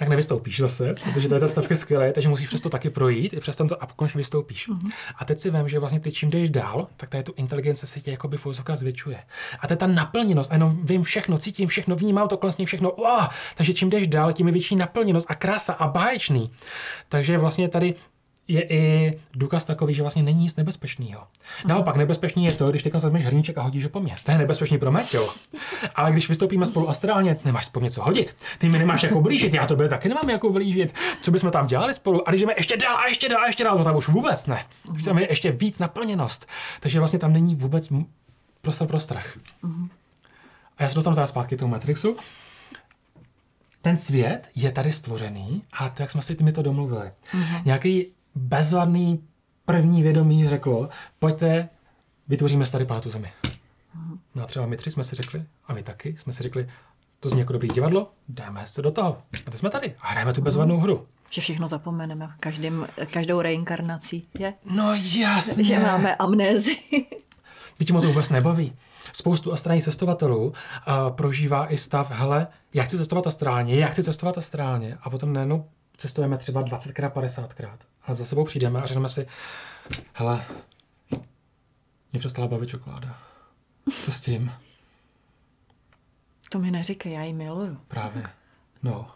tak nevystoupíš zase, protože to je ta stavka skvělé, takže musíš přes to taky projít, i přes to a konečně vystoupíš. Mm-hmm. A teď si vím, že vlastně ty čím jdeš dál, tak tady tu inteligence se tě jakoby fouzovka zvětšuje. A to je ta naplněnost, a jenom vím všechno, cítím všechno, vnímám to vlastně všechno, wow! takže čím jdeš dál, tím je větší naplněnost a krása a báječný. Takže vlastně tady je i důkaz takový, že vlastně není nic nebezpečného. Naopak, nebezpečný je to, když teď vezmeš hrníček a hodíš ho po mně. To je nebezpečný pro mé tělo. Ale když vystoupíme spolu astrálně, nemáš po mně co hodit. Ty mi nemáš jako blížit, já to taky nemám jako blížit. Co bychom tam dělali spolu? A když jdeme ještě dál a ještě dál a ještě dál, to tam už vůbec ne. Tam je ještě víc naplněnost. Takže vlastně tam není vůbec prostor pro strach. A já se dostanu teda zpátky k tomu Matrixu ten svět je tady stvořený a to, jak jsme si mi to domluvili. Uh-huh. Nějaký bezvadný první vědomí řeklo, pojďte, vytvoříme starý planetu Zemi. No a třeba my tři jsme si řekli, a my taky, jsme si řekli, to zní jako dobrý divadlo, dáme se do toho. A teď jsme tady a hrajeme tu bezvadnou hru. Že všechno zapomeneme, každým, každou reinkarnací, je? No jasně. Že máme amnézi. Teď to vůbec nebaví. Spoustu astrálních cestovatelů uh, prožívá i stav, hele, já chci cestovat astrálně, já chci cestovat astrálně a potom najednou cestujeme třeba 20krát, 50krát. A za sebou přijdeme a řekneme si, hele, mě přestala bavit čokoláda. Co s tím? To mi neříkej, já ji miluju. Právě. No.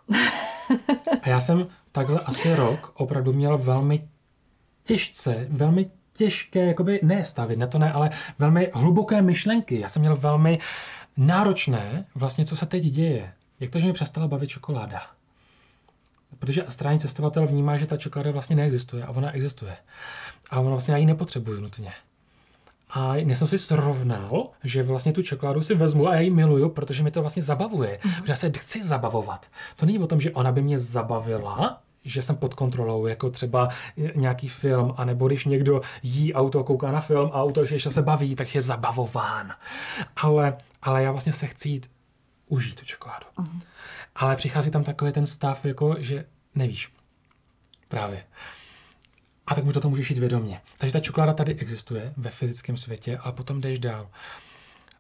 A já jsem takhle asi rok opravdu měl velmi těžce, velmi těžké, jakoby ne stavit, ne to ne, ale velmi hluboké myšlenky. Já jsem měl velmi náročné, vlastně, co se teď děje. Jak to, že mi přestala bavit čokoláda? Protože astrální cestovatel vnímá, že ta čokoláda vlastně neexistuje a ona existuje. A ona vlastně já ji nepotřebuju nutně. A já jsem si srovnal, že vlastně tu čokoládu si vezmu a já ji miluju, protože mi to vlastně zabavuje. Mm-hmm. Že já se chci zabavovat. To není o tom, že ona by mě zabavila, že jsem pod kontrolou, jako třeba nějaký film, anebo když někdo jí auto, kouká na film a auto ještě se baví, tak je zabavován. Ale, ale já vlastně se chci jít užít tu čokoládu. Uh-huh. Ale přichází tam takový ten stav, jako, že nevíš. Právě. A tak mu do toho můžeš jít vědomě. Takže ta čokoláda tady existuje ve fyzickém světě, ale potom jdeš dál.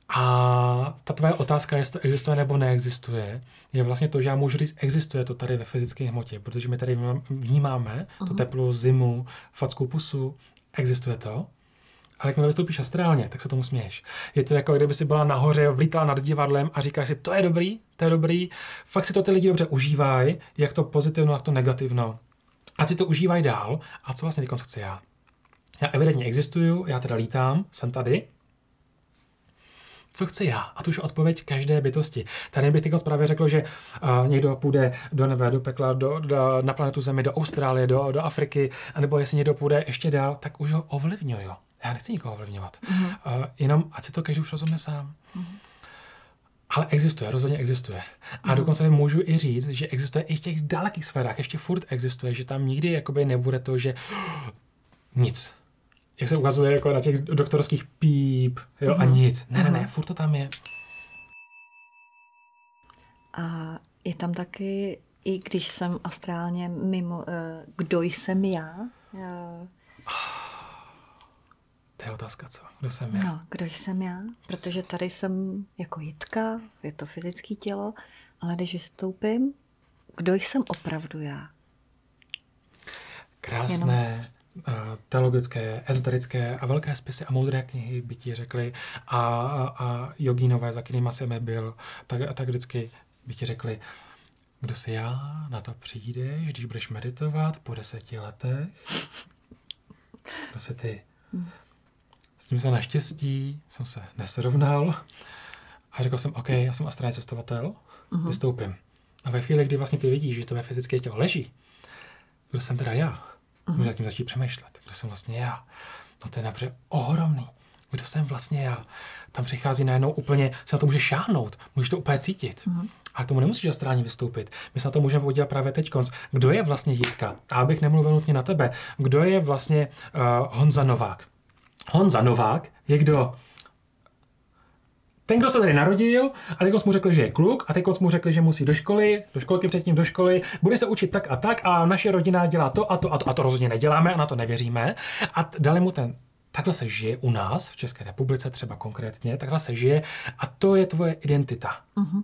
A ta tvoje otázka, jestli to existuje nebo neexistuje, je vlastně to, že já můžu říct, existuje to tady ve fyzické hmotě, protože my tady vnímáme uh-huh. to teplo, zimu, fackou pusu, existuje to, ale jakmile vystoupíš astrálně, tak se tomu směješ. Je to jako kdyby si byla nahoře, vlítala nad divadlem a říkáš si, to je dobrý, to je dobrý, fakt si to ty lidi dobře užívají, jak to pozitivno, jak to negativno. A si to užívají dál. A co vlastně teď chci já? Já evidentně existuju, já teda lítám, jsem tady, co chci já? A tu už odpověď každé bytosti. Tady bych teď právě řekl, že uh, někdo půjde do nebe, do pekla, do, do, na planetu Zemi, do Austrálie, do, do Afriky, nebo jestli někdo půjde ještě dál, tak už ho ovlivňuju. Já nechci nikoho ovlivňovat. Mm-hmm. Uh, jenom, ať si to každý už rozumne sám. Mm-hmm. Ale existuje, rozhodně existuje. A mm. dokonce můžu i říct, že existuje i v těch dalekých sférách, ještě furt existuje, že tam nikdy jakoby nebude to, že nic jak se ukazuje jako na těch doktorských píp, jo, mm-hmm. a mhm. nic. Ne, ne, ne, mhm. furt to tam je. A je tam taky, i když jsem astrálně mimo, uh, kdo jsem já? Uh... To je otázka, co? Kdo jsem já? No, kdo jsem já? Protože tady jsem jako Jitka, je to fyzické tělo, ale když vystoupím, kdo jsem opravdu já? Krásné, Jenom Eh, teologické, ezoterické a velké spisy a moudré knihy by ti řekli a, a, a jogínové, za kterými jsem byl, tak, tak vždycky by ti řekli, kdo se já, na to přijdeš, když budeš meditovat po deseti letech. Kdo se ty? S tím se naštěstí jsem se nesrovnal a řekl jsem, OK, já jsem astrální cestovatel, uh-huh. vystoupím. A ve chvíli, kdy vlastně ty vidíš, že to ve fyzické tělo leží, kdo jsem teda já? Uh-huh. Můžu tím začít přemýšlet, kdo jsem vlastně já. No to je napře ohromný. Kdo jsem vlastně já? Tam přichází najednou úplně, se na to může šáhnout, můžeš to úplně cítit. Uh-huh. A k tomu nemusíš astrálně vystoupit. My se na to můžeme podívat právě teď. Kdo je vlastně Jitka? A abych nemluvil nutně na tebe. Kdo je vlastně uh, Honza Novák? Honza Novák je kdo? ten, kdo se tady narodil, a teď mu řekli, že je kluk, a teď mu řekli, že musí do školy, do školky předtím do školy, bude se učit tak a tak, a naše rodina dělá to a to a to, a to rozhodně neděláme a na to nevěříme. A dali mu ten Takhle se žije u nás, v České republice třeba konkrétně, takhle se žije a to je tvoje identita. Uh-huh.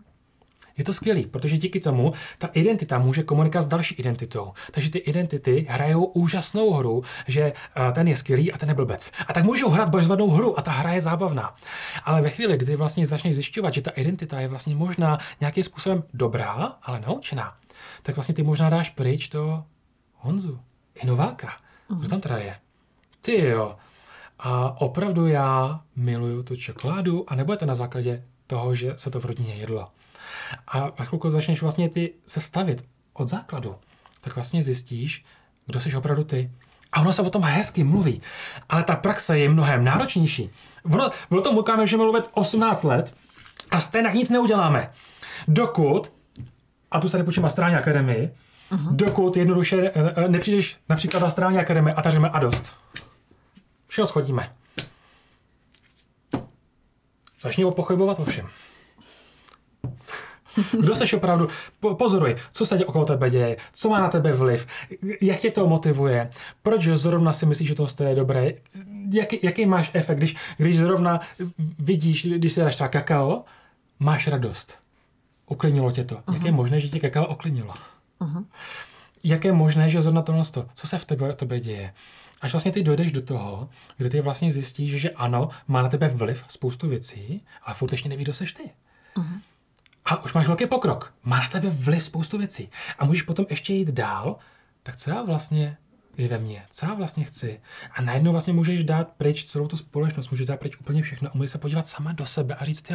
Je to skvělý, protože díky tomu ta identita může komunikovat s další identitou. Takže ty identity hrajou úžasnou hru, že eh, ten je skvělý a ten je blbec. A tak můžou hrát bezvadnou hru a ta hra je zábavná. Ale ve chvíli, kdy ty vlastně začneš zjišťovat, že ta identita je vlastně možná nějakým způsobem dobrá, ale naučená, tak vlastně ty možná dáš pryč to Honzu, i Nováka. Kdo tam teda je? Ty jo. A opravdu já miluju tu čokoládu, a nebo je to na základě toho, že se to v rodině jedlo. A chvilku začneš vlastně ty se stavit od základu, tak vlastně zjistíš, kdo jsi opravdu ty. A ono se o tom hezky mluví, ale ta praxe je mnohem náročnější. Ono, ono to že můžeme mluvit 18 let a stejně nic neuděláme. Dokud, a tu se nepůjčím Astrální akademii, uh-huh. dokud jednoduše eh, eh, nepřijdeš například na Astrální akademii a taříme a dost. Všeho schodíme. Začni pochybovat o všem. Kdo seš opravdu? Pozoruj, co se okolo tebe děje, co má na tebe vliv, jak tě to motivuje, proč zrovna si myslíš, že to je dobré, jaký, jaký máš efekt, když, když zrovna vidíš, když si dáš třeba kakao, máš radost. Uklidnilo tě to. Uh-huh. Jak je možné, že tě kakao uklidnilo? Uh-huh. Jak je možné, že zrovna tohle, co se v tebe, tebe děje? Až vlastně ty dojdeš do toho, kde ty vlastně zjistíš, že ano, má na tebe vliv spoustu věcí, ale furt ještě nevíš, kdo seš ty. Uh-huh. A už máš velký pokrok. Má na tebe vliv spoustu věcí. A můžeš potom ještě jít dál, tak co já vlastně je ve mně, co já vlastně chci. A najednou vlastně můžeš dát pryč celou tu společnost, můžeš dát pryč úplně všechno a můžeš se podívat sama do sebe a říct,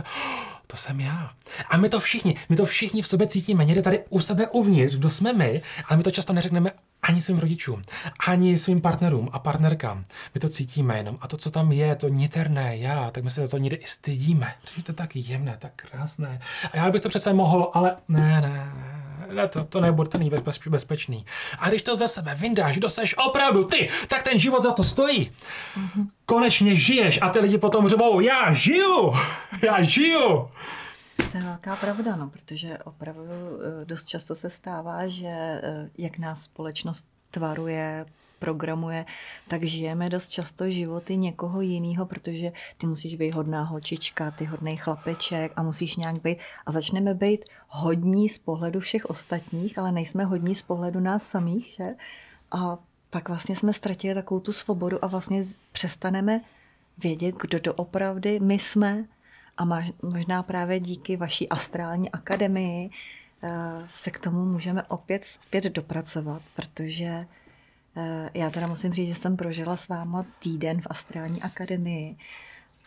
to jsem já. A my to všichni, my to všichni v sobě cítíme, někde tady u sebe uvnitř, kdo jsme my, ale my to často neřekneme ani svým rodičům, ani svým partnerům a partnerkám. My to cítíme jenom. A to, co tam je, to niterné já, tak my se to někde i stydíme. Protože to je tak jemné, tak krásné. A já bych to přece mohl, ale ne, ne, ne ne, to, to nebude, to není bezpeč, bezpečný. A když to za sebe vyndáš, kdo seš opravdu ty, tak ten život za to stojí. Mm-hmm. Konečně žiješ a ty lidi potom řvou, já žiju, já žiju. To je velká pravda, no, protože opravdu eh, dost často se stává, že eh, jak nás společnost tvaruje, programuje, tak žijeme dost často životy někoho jiného, protože ty musíš být hodná holčička, ty hodný chlapeček a musíš nějak být. A začneme být hodní z pohledu všech ostatních, ale nejsme hodní z pohledu nás samých, že? A pak vlastně jsme ztratili takovou tu svobodu a vlastně přestaneme vědět, kdo doopravdy my jsme. A možná právě díky vaší astrální akademii eh, se k tomu můžeme opět zpět dopracovat, protože Eh, já teda musím říct, že jsem prožila s váma týden v Astrální akademii.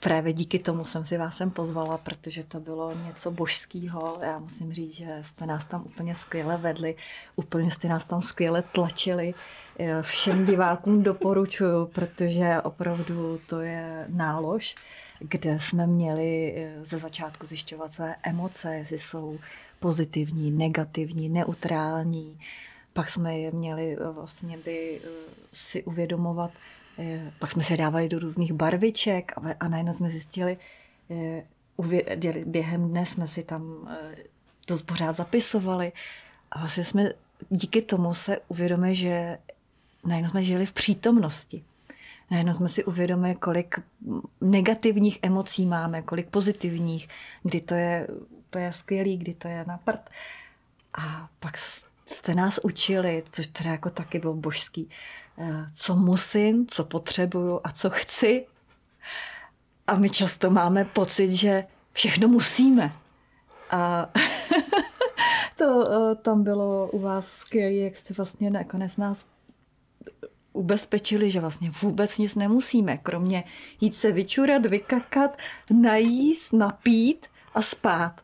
Právě díky tomu jsem si vás sem pozvala, protože to bylo něco božského. Já musím říct, že jste nás tam úplně skvěle vedli, úplně jste nás tam skvěle tlačili. Eh, všem divákům doporučuju, protože opravdu to je nálož, kde jsme měli eh, ze začátku zjišťovat své emoce, jestli jsou pozitivní, negativní, neutrální pak jsme je měli eh, vlastně by eh, si uvědomovat, pak jsme se dávali do různých barviček a najednou jsme zjistili, během dne jsme si tam to pořád zapisovali a vlastně jsme díky tomu se uvědomili, že najednou jsme žili v přítomnosti. Najednou jsme si uvědomili, kolik negativních emocí máme, kolik pozitivních, kdy to je úplně skvělý, kdy to je na prd. A pak jste nás učili, což teda jako taky bylo božský, eh, co musím, co potřebuju a co chci. A my často máme pocit, že všechno musíme. A to eh, tam bylo u vás skvělé, jak jste vlastně nakonec nás ubezpečili, že vlastně vůbec nic nemusíme, kromě jít se vyčurat, vykakat, najíst, napít a spát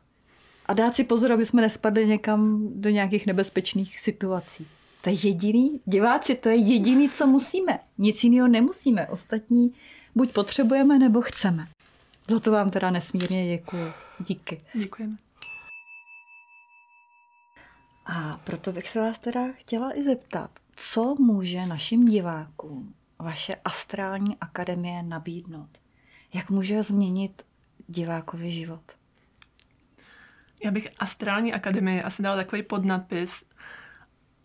a dát si pozor, aby jsme nespadli někam do nějakých nebezpečných situací. To je jediný, diváci, to je jediný, co musíme. Nic jiného nemusíme. Ostatní buď potřebujeme, nebo chceme. Za to vám teda nesmírně děkuji. Díky. Děkujeme. A proto bych se vás teda chtěla i zeptat, co může našim divákům vaše astrální akademie nabídnout? Jak může změnit divákový život? Já bych Astrální akademii asi dala takový podnadpis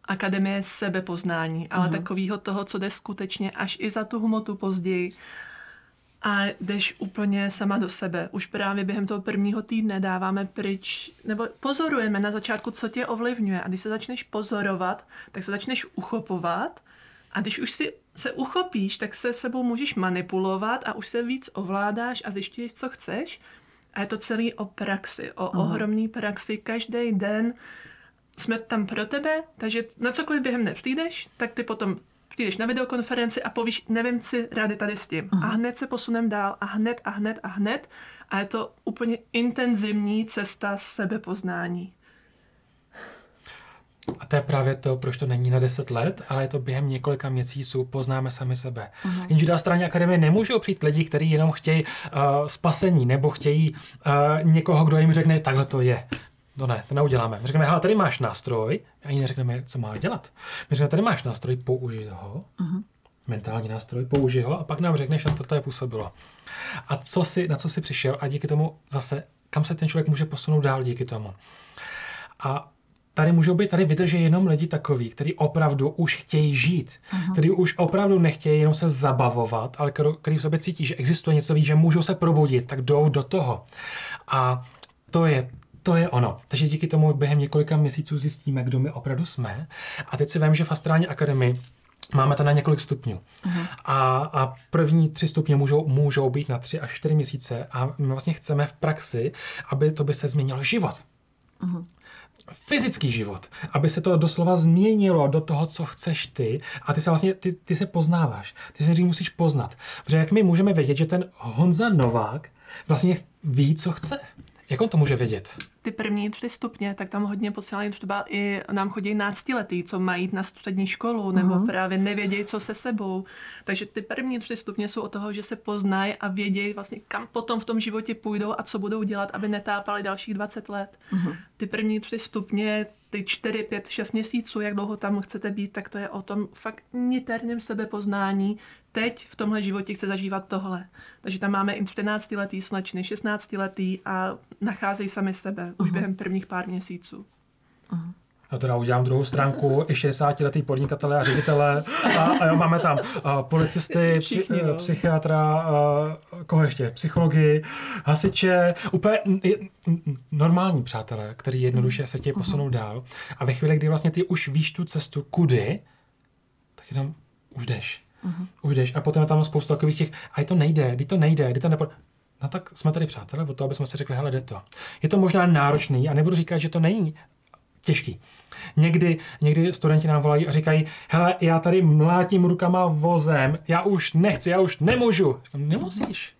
Akademie sebepoznání, ale mm-hmm. takového toho, co jde skutečně až i za tu hmotu později a jdeš úplně sama do sebe. Už právě během toho prvního týdne dáváme pryč, nebo pozorujeme na začátku, co tě ovlivňuje. A když se začneš pozorovat, tak se začneš uchopovat a když už si se uchopíš, tak se sebou můžeš manipulovat a už se víc ovládáš a zjišťuješ, co chceš a je to celý o praxi, o uh-huh. ohromný praxi. Každý den jsme tam pro tebe, takže na cokoliv během dne přijdeš, tak ty potom přijdeš na videokonferenci a povíš, nevím, si rádi tady s tím. Uh-huh. A hned se posunem dál a hned a hned a hned. A je to úplně intenzivní cesta sebepoznání. A to je právě to, proč to není na 10 let, ale je to během několika měsíců, poznáme sami sebe. Uh-huh. Jenže do straně akademie nemůžou přijít lidi, kteří jenom chtějí uh, spasení nebo chtějí uh, někoho, kdo jim řekne, takhle to je. No ne, to neuděláme. My řekneme, hele, tady máš nástroj, a ani neřekneme, co má dělat. My řekneme, tady máš nástroj, použij ho, uh-huh. mentální nástroj, použij ho a pak nám řekneš, na to to je působilo. A co si, na co si přišel a díky tomu zase, kam se ten člověk může posunout dál díky tomu. A tady můžou být, tady vydrží jenom lidi takový, kteří opravdu už chtějí žít, uh-huh. kteří už opravdu nechtějí jenom se zabavovat, ale kteří v sobě cítí, že existuje něco víc, že můžou se probudit, tak jdou do toho. A to je to je ono. Takže díky tomu během několika měsíců zjistíme, kdo my opravdu jsme. A teď si vím, že v Astrální akademii Máme to na několik stupňů. Uh-huh. A, a první tři stupně můžou, můžou být na tři až čtyři měsíce a my vlastně chceme v praxi, aby to by se změnilo život Uh-huh. Fyzický život, aby se to doslova změnilo do toho, co chceš ty a ty se vlastně, ty, ty se poznáváš, ty se musíš poznat. Protože jak my můžeme vědět, že ten Honza Novák vlastně ví, co chce. Jak on to může vědět? Ty první tři stupně, tak tam hodně posílají třeba i nám chodí náctiletý, co mají jít na střední školu, nebo uh-huh. právě nevědějí, co se sebou. Takže ty první tři stupně jsou o toho, že se poznají a vědějí vlastně, kam potom v tom životě půjdou a co budou dělat, aby netápali dalších 20 let. Uh-huh. Ty první tři stupně ty 4, 5, 6 měsíců, jak dlouho tam chcete být, tak to je o tom fakt niterním sebepoznání. Teď v tomhle životě chce zažívat tohle. Takže tam máme i 14 letý slečny, 16 letý a nacházejí sami sebe uh-huh. už během prvních pár měsíců. Uh-huh. Já teda udělám druhou stránku, i 60 letý podnikatele a ředitele. A, a jo, máme tam a, policisty, Všichni, psy, no. psychiatra, a, koho ještě, psychologii, hasiče, úplně normální přátelé, který jednoduše se tě posunou uh-huh. dál. A ve chvíli, kdy vlastně ty už víš tu cestu, kudy, tak jenom už jdeš. Uh-huh. Už jdeš. A potom je tam spoustu takových těch, a to nejde, kdy to nejde, kdy to nepo... No tak jsme tady přátelé, o to, aby jsme si řekli, hele, jde to. Je to možná náročný a nebudu říkat, že to není těžký. Někdy, někdy studenti nám volají a říkají, hele, já tady mlátím rukama vozem, já už nechci, já už nemůžu. Nemusíš.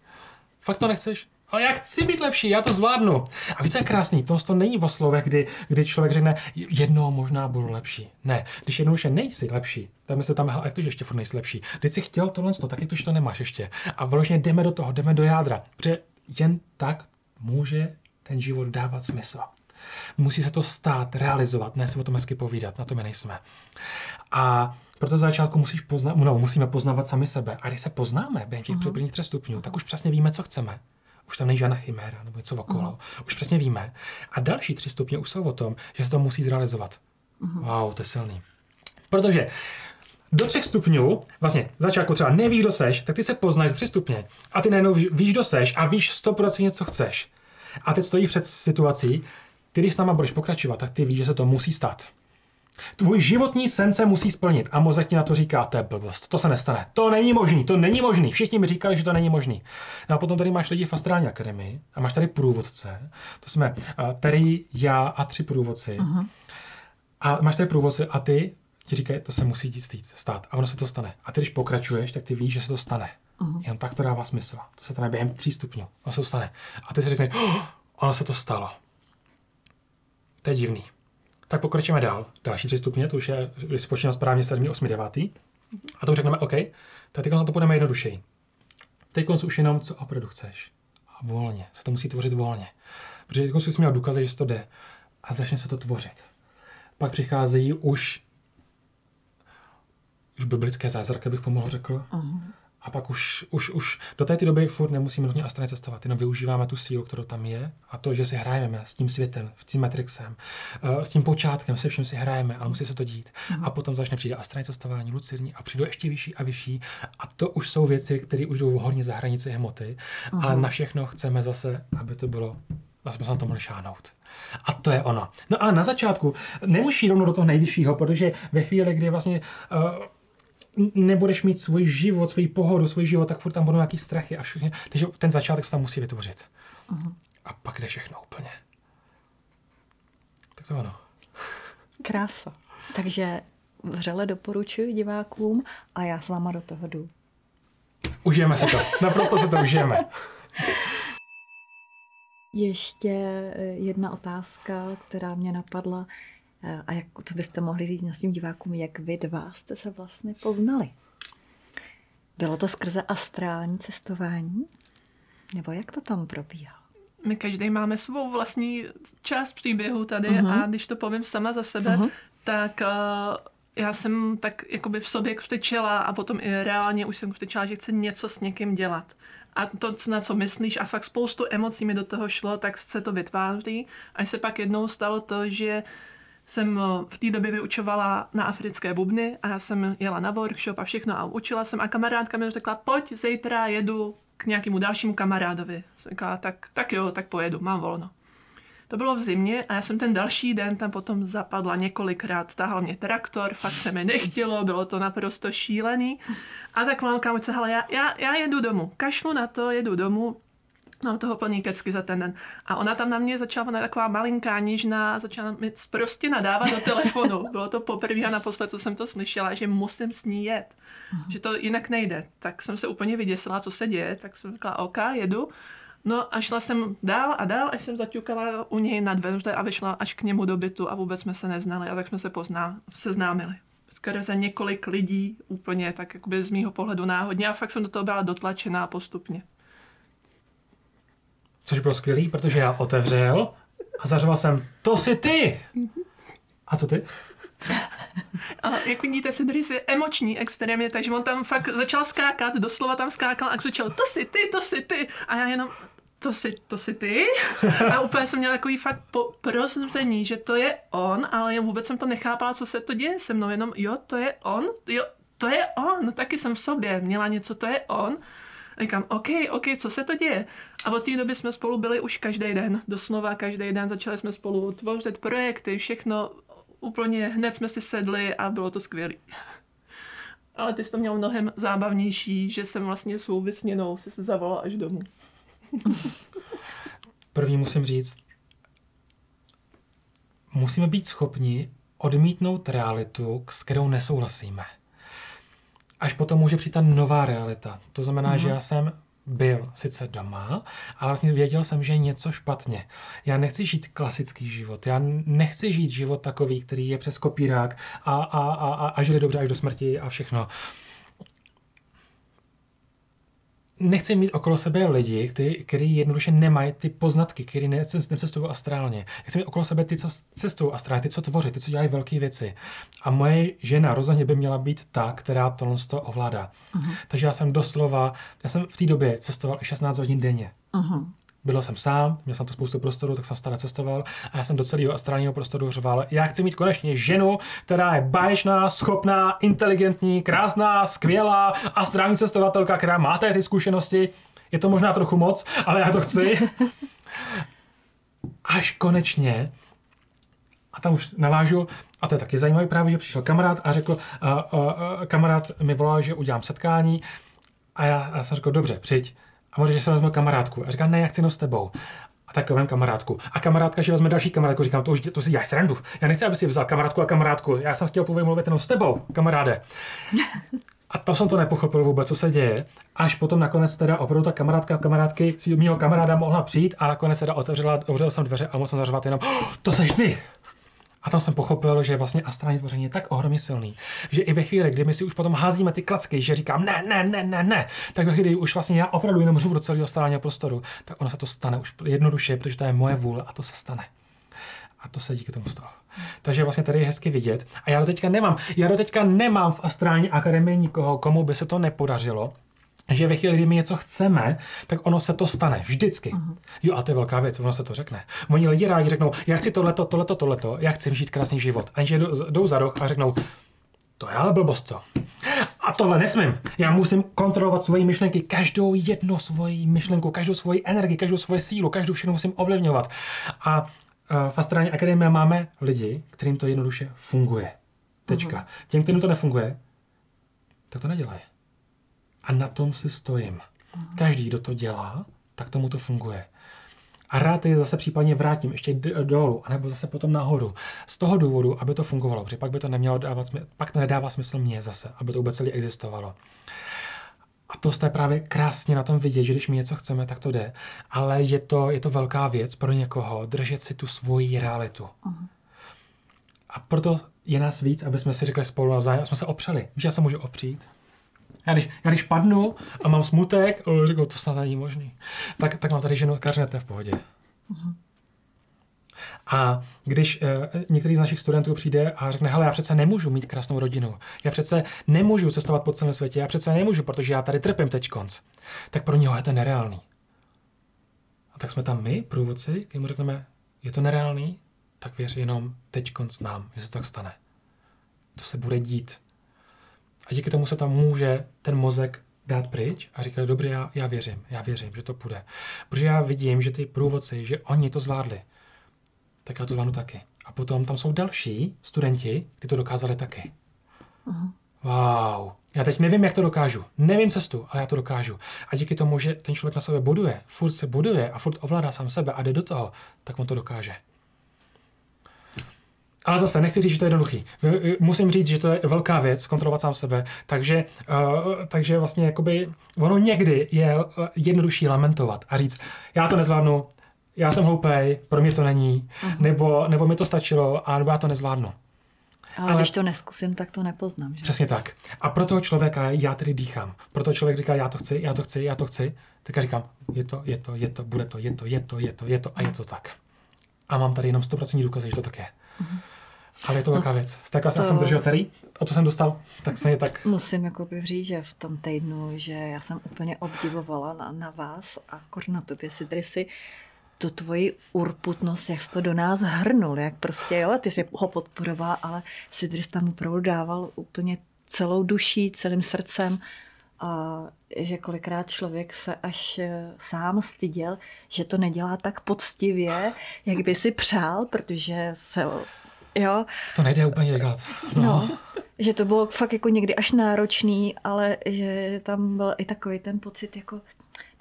Fakt to nechceš? Ale já chci být lepší, já to zvládnu. A více je krásný, to, to není o slovech, kdy, kdy člověk řekne, jednou možná budu lepší. Ne, když jednou ještě nejsi lepší, tak my se tam, hele, jak to, že ještě furt nejsi lepší. Když jsi chtěl tohle, tak je to, že to nemáš ještě. A vlastně jdeme do toho, jdeme do jádra. Protože jen tak může ten život dávat smysl. Musí se to stát, realizovat, ne si o tom hezky povídat, na to my nejsme. A proto z začátku musíš pozna- no, musíme poznávat sami sebe. A když se poznáme během těch uh-huh. prvních třech stupňů, tak už přesně víme, co chceme. Už tam není žádná chiméra nebo něco okolo. Uh-huh. Už přesně víme. A další tři stupně už jsou o tom, že se to musí zrealizovat. Uh-huh. Wow, to je silný. Protože do třech stupňů, vlastně začátku třeba nevíš, kdo seš, tak ty se poznáš z tři stupně a ty najednou víš, kdo seš a víš 100% co chceš. A teď stojí před situací, ty, když s náma budeš pokračovat, tak ty víš, že se to musí stát. Tvůj životní sen se musí splnit a mozek ti na to říká, to je blbost, to se nestane. To není možný, to není možný. Všichni mi říkali, že to není možný. No a potom tady máš lidi v Astrální akademii a máš tady průvodce. To jsme tady já a tři průvodci. Uh-huh. A máš tady průvodce a ty ti říkají, to se musí stát a ono se to stane. A ty, když pokračuješ, tak ty víš, že se to stane. Uh-huh. Jen tak to dává smysl. To se stane během tří stupňů. Ono se to stane. A ty si řekne, oh, ono se to stalo. To je divný. Tak pokračujeme dál. Další tři stupně, to už je, když spočínám správně 7, 8, 9. A to už řekneme, OK, tak teď na to půjdeme jednodušeji. Teď už jenom, co opravdu chceš. A volně. Se to musí tvořit volně. Protože teď jsi měl důkazy, že to jde. A začne se to tvořit. Pak přicházejí už už biblické zázraky, bych pomohl řekl. Uh-huh. A pak už, už, už do té doby furt nemusíme nutně astrálně cestovat, jenom využíváme tu sílu, kterou tam je a to, že si hrajeme s tím světem, s tím Matrixem, eh, s tím počátkem, se všem si hrajeme, ale musí se to dít. Mm. A potom začne přijde astrálně cestování, lucidní a přijde ještě vyšší a vyšší. A to už jsou věci, které už jdou hodně za hranici hmoty, mm. ale na všechno chceme zase, aby to bylo a jsme se na to mohli šáhnout. A to je ono. No ale na začátku nemusí rovnou do toho nejvyššího, protože ve chvíli, kdy vlastně uh, nebudeš mít svůj život, svůj pohodu, svůj život, tak furt tam budou nějaký strachy a všechny. Takže ten začátek se tam musí vytvořit. Uh-huh. A pak jde všechno úplně. Tak to ono. Krása. Takže vřele doporučuji divákům a já s váma do toho jdu. Užijeme si to. Naprosto se to užijeme. Ještě eh, jedna otázka, která mě napadla. Eh, a jak, co byste mohli říct svým divákům, jak vy dva jste se vlastně poznali? Bylo to skrze astrální cestování? Nebo jak to tam probíhalo? My každý máme svou vlastní část příběhu tady uh-huh. a když to povím sama za sebe, uh-huh. tak uh, já jsem tak jakoby v sobě křtečela a potom i reálně už jsem křtečela, že chci něco s někým dělat. A to, na co myslíš a fakt spoustu emocí mi do toho šlo, tak se to vytváří. A se pak jednou stalo to, že uh, jsem eh, v té době vyučovala na africké bubny a já jsem jela na workshop a všechno a učila jsem a kamarádka mi řekla, pojď, zítra jedu k nějakému dalšímu kamarádovi. Jsem říkala, tak, tak jo, tak pojedu, mám volno. To bylo v zimě a já jsem ten další den tam potom zapadla několikrát, tahal mě traktor, fakt se mi nechtělo, bylo to naprosto šílený. A tak mám kámočce, hele, já, já, já jedu domů, kašlu na to, jedu domů Mám toho plný kecky za ten den. A ona tam na mě začala, ona taková malinká, nižná, začala mi prostě nadávat do telefonu. Bylo to poprvé a naposled, co jsem to slyšela, že musím s ní jet. Uh-huh. Že to jinak nejde. Tak jsem se úplně vyděsila, co se děje. Tak jsem řekla, OK, jedu. No a šla jsem dál a dál, až jsem zaťukala u něj na dveře a vyšla až k němu do bytu a vůbec jsme se neznali a tak jsme se pozná, seznámili. Skoro za několik lidí úplně tak jakoby z mýho pohledu náhodně a fakt jsem do toho byla dotlačená postupně. Což bylo skvělý, protože já otevřel a zařval jsem, to jsi ty! A co ty? A jak vidíte, Sidris je emoční extrémně, takže on tam fakt začal skákat, doslova tam skákal a křičel, to jsi ty, to jsi ty. A já jenom, to jsi, to jsi ty? A úplně jsem měla takový fakt po, porozumení, že to je on, ale vůbec jsem to nechápala, co se to děje se mnou, jenom jo, to je on, jo, to je on, taky jsem v sobě měla něco, to je on. A říkám, OK, OK, co se to děje? A od té doby jsme spolu byli už každý den, doslova každý den, začali jsme spolu tvořit projekty, všechno, úplně hned jsme si sedli a bylo to skvělé. Ale ty jsi to měl mnohem zábavnější, že jsem vlastně svou vysněnou si se zavolal až domů. První musím říct, musíme být schopni odmítnout realitu, s kterou nesouhlasíme. Až potom může přijít ta nová realita. To znamená, mm-hmm. že já jsem byl sice doma, ale vlastně věděl jsem, že je něco špatně. Já nechci žít klasický život. Já nechci žít život takový, který je přes kopírák a, a, a, a, a žili dobře až do smrti a všechno. Nechci mít okolo sebe lidi, kteří, jednoduše nemají ty poznatky, kteří necestují astrálně. Chci mít okolo sebe ty, co cestují astrálně, ty, co tvoří, ty, co dělají velké věci. A moje žena rozhodně by měla být ta, která tohle to ovládá. Uh-huh. Takže já jsem doslova, já jsem v té době cestoval i 16 hodin denně. Uh-huh. Byl jsem sám, měl jsem to spoustu prostoru, tak jsem stále cestoval a já jsem do celého astrálního prostoru řval, já chci mít konečně ženu, která je báječná, schopná, inteligentní, krásná, skvělá, astrální cestovatelka, která má ty zkušenosti. Je to možná trochu moc, ale já to chci. Až konečně, a tam už navážu, a to je taky zajímavé právě, že přišel kamarád a řekl, uh, uh, uh, kamarád mi volal, že udělám setkání a já, já jsem řekl, dobře, přijď. A on že jsem vezmu kamarádku. A říká, ne, já chci jenom s tebou. A tak vem kamarádku. A kamarádka, že vezme další kamarádku, říkám, to už to si děláš srandu. Já nechci, aby si vzal kamarádku a kamarádku. Já jsem chtěl povědět mluvit jenom s tebou, kamaráde. A to jsem to nepochopil vůbec, co se děje. Až potom nakonec teda opravdu ta kamarádka kamarádky si mého kamaráda mohla přijít a nakonec teda otevřela, otevřel jsem dveře a mohl jsem zařvat jenom, oh, to seš ty. A tam jsem pochopil, že vlastně astrální tvoření je tak ohromně silný, že i ve chvíli, kdy my si už potom házíme ty klacky, že říkám ne, ne, ne, ne, ne, tak ve chvíli, kdy už vlastně já opravdu jenom řvu do celého astrálního prostoru, tak ono se to stane už jednoduše, protože to je moje vůle a to se stane. A to se díky tomu stalo. Takže vlastně tady je hezky vidět. A já do teďka nemám, já do teďka nemám v astrální akademii nikoho, komu by se to nepodařilo, že ve chvíli, kdy my něco chceme, tak ono se to stane. Vždycky. Uh-huh. Jo, a to je velká věc, ono se to řekne. Oni lidi rádi řeknou, já chci tohleto, tohleto, tohleto, já chci žít krásný život. A že jdou za roh a řeknou, to je ale blbost to. A tohle nesmím. Já musím kontrolovat svoji myšlenky, každou jednu svoji myšlenku, každou svoji energii, každou svoji sílu, každou všechno musím ovlivňovat. A v Astrální akademii máme lidi, kterým to jednoduše funguje. Tečka. Uh-huh. Těm, kterým to nefunguje, tak to nedělají. A na tom si stojím. Každý, kdo to dělá, tak tomu to funguje. A rád je zase případně vrátím ještě dolů, anebo zase potom nahoru. Z toho důvodu, aby to fungovalo, protože pak by to nemělo dávat smysl, pak to nedává smysl mně zase, aby to vůbec celý existovalo. A to jste právě krásně na tom vidět, že když my něco chceme, tak to jde. Ale je to, je to velká věc pro někoho držet si tu svoji realitu. Uh-huh. A proto je nás víc, aby jsme si řekli spolu navzájem, jsme se opřeli. Víš, já se můžu opřít, já když, já když padnu a mám smutek, řekl, to snad není možný, tak, tak mám tady ženu, kařnete v pohodě. A když uh, některý z našich studentů přijde a řekne, hele, já přece nemůžu mít krásnou rodinu, já přece nemůžu cestovat po celém světě, já přece nemůžu, protože já tady trpím teď konc, tak pro něho je to nereálný. A tak jsme tam my, průvodci, když mu řekneme, je to nereálný, tak věř jenom teď konc nám, že se tak stane. To se bude dít. A díky tomu se tam může ten mozek dát pryč a říkat, dobrý, já, já věřím, já věřím, že to půjde. Protože já vidím, že ty průvodci, že oni to zvládli, tak já to zvládnu taky. A potom tam jsou další studenti, kteří to dokázali taky. Wow, já teď nevím, jak to dokážu. Nevím cestu, ale já to dokážu. A díky tomu, že ten člověk na sebe buduje, furt se buduje a furt ovládá sám sebe a jde do toho, tak on to dokáže. Ale zase nechci říct, že to je jednoduchý. Musím říct, že to je velká věc, kontrolovat sám sebe, takže, uh, takže vlastně jakoby ono někdy je jednodušší lamentovat a říct, já to nezvládnu, já jsem hloupej, pro mě to není, uh-huh. nebo, nebo mi to stačilo, a nebo já to nezvládnu. Ale, Ale když to neskusím, tak to nepoznám. Že? Přesně tak. A pro toho člověka já tedy dýchám. Pro toho člověk říká, já to chci, já to chci, já to chci. Tak já říkám, je to, je to, je to, bude to, je to, je to, je to, je to a je to tak. A mám tady jenom 100% důkazy, že to tak je. Uh-huh. Ale je to velká no, věc. Stéka to... jsem držel tady, a to jsem dostal, tak se je tak... Musím jako říct, že v tom týdnu, že já jsem úplně obdivovala na, na vás a kor na tobě si si tu tvoji urputnost, jak jsi to do nás hrnul, jak prostě, jo, ty jsi ho podporoval, ale Sidris tam opravdu dával úplně celou duší, celým srdcem a že kolikrát člověk se až eh, sám styděl, že to nedělá tak poctivě, jak by si přál, protože se Jo. To nejde úplně dělat. No. no. Že to bylo fakt jako někdy až náročný, ale že tam byl i takový ten pocit jako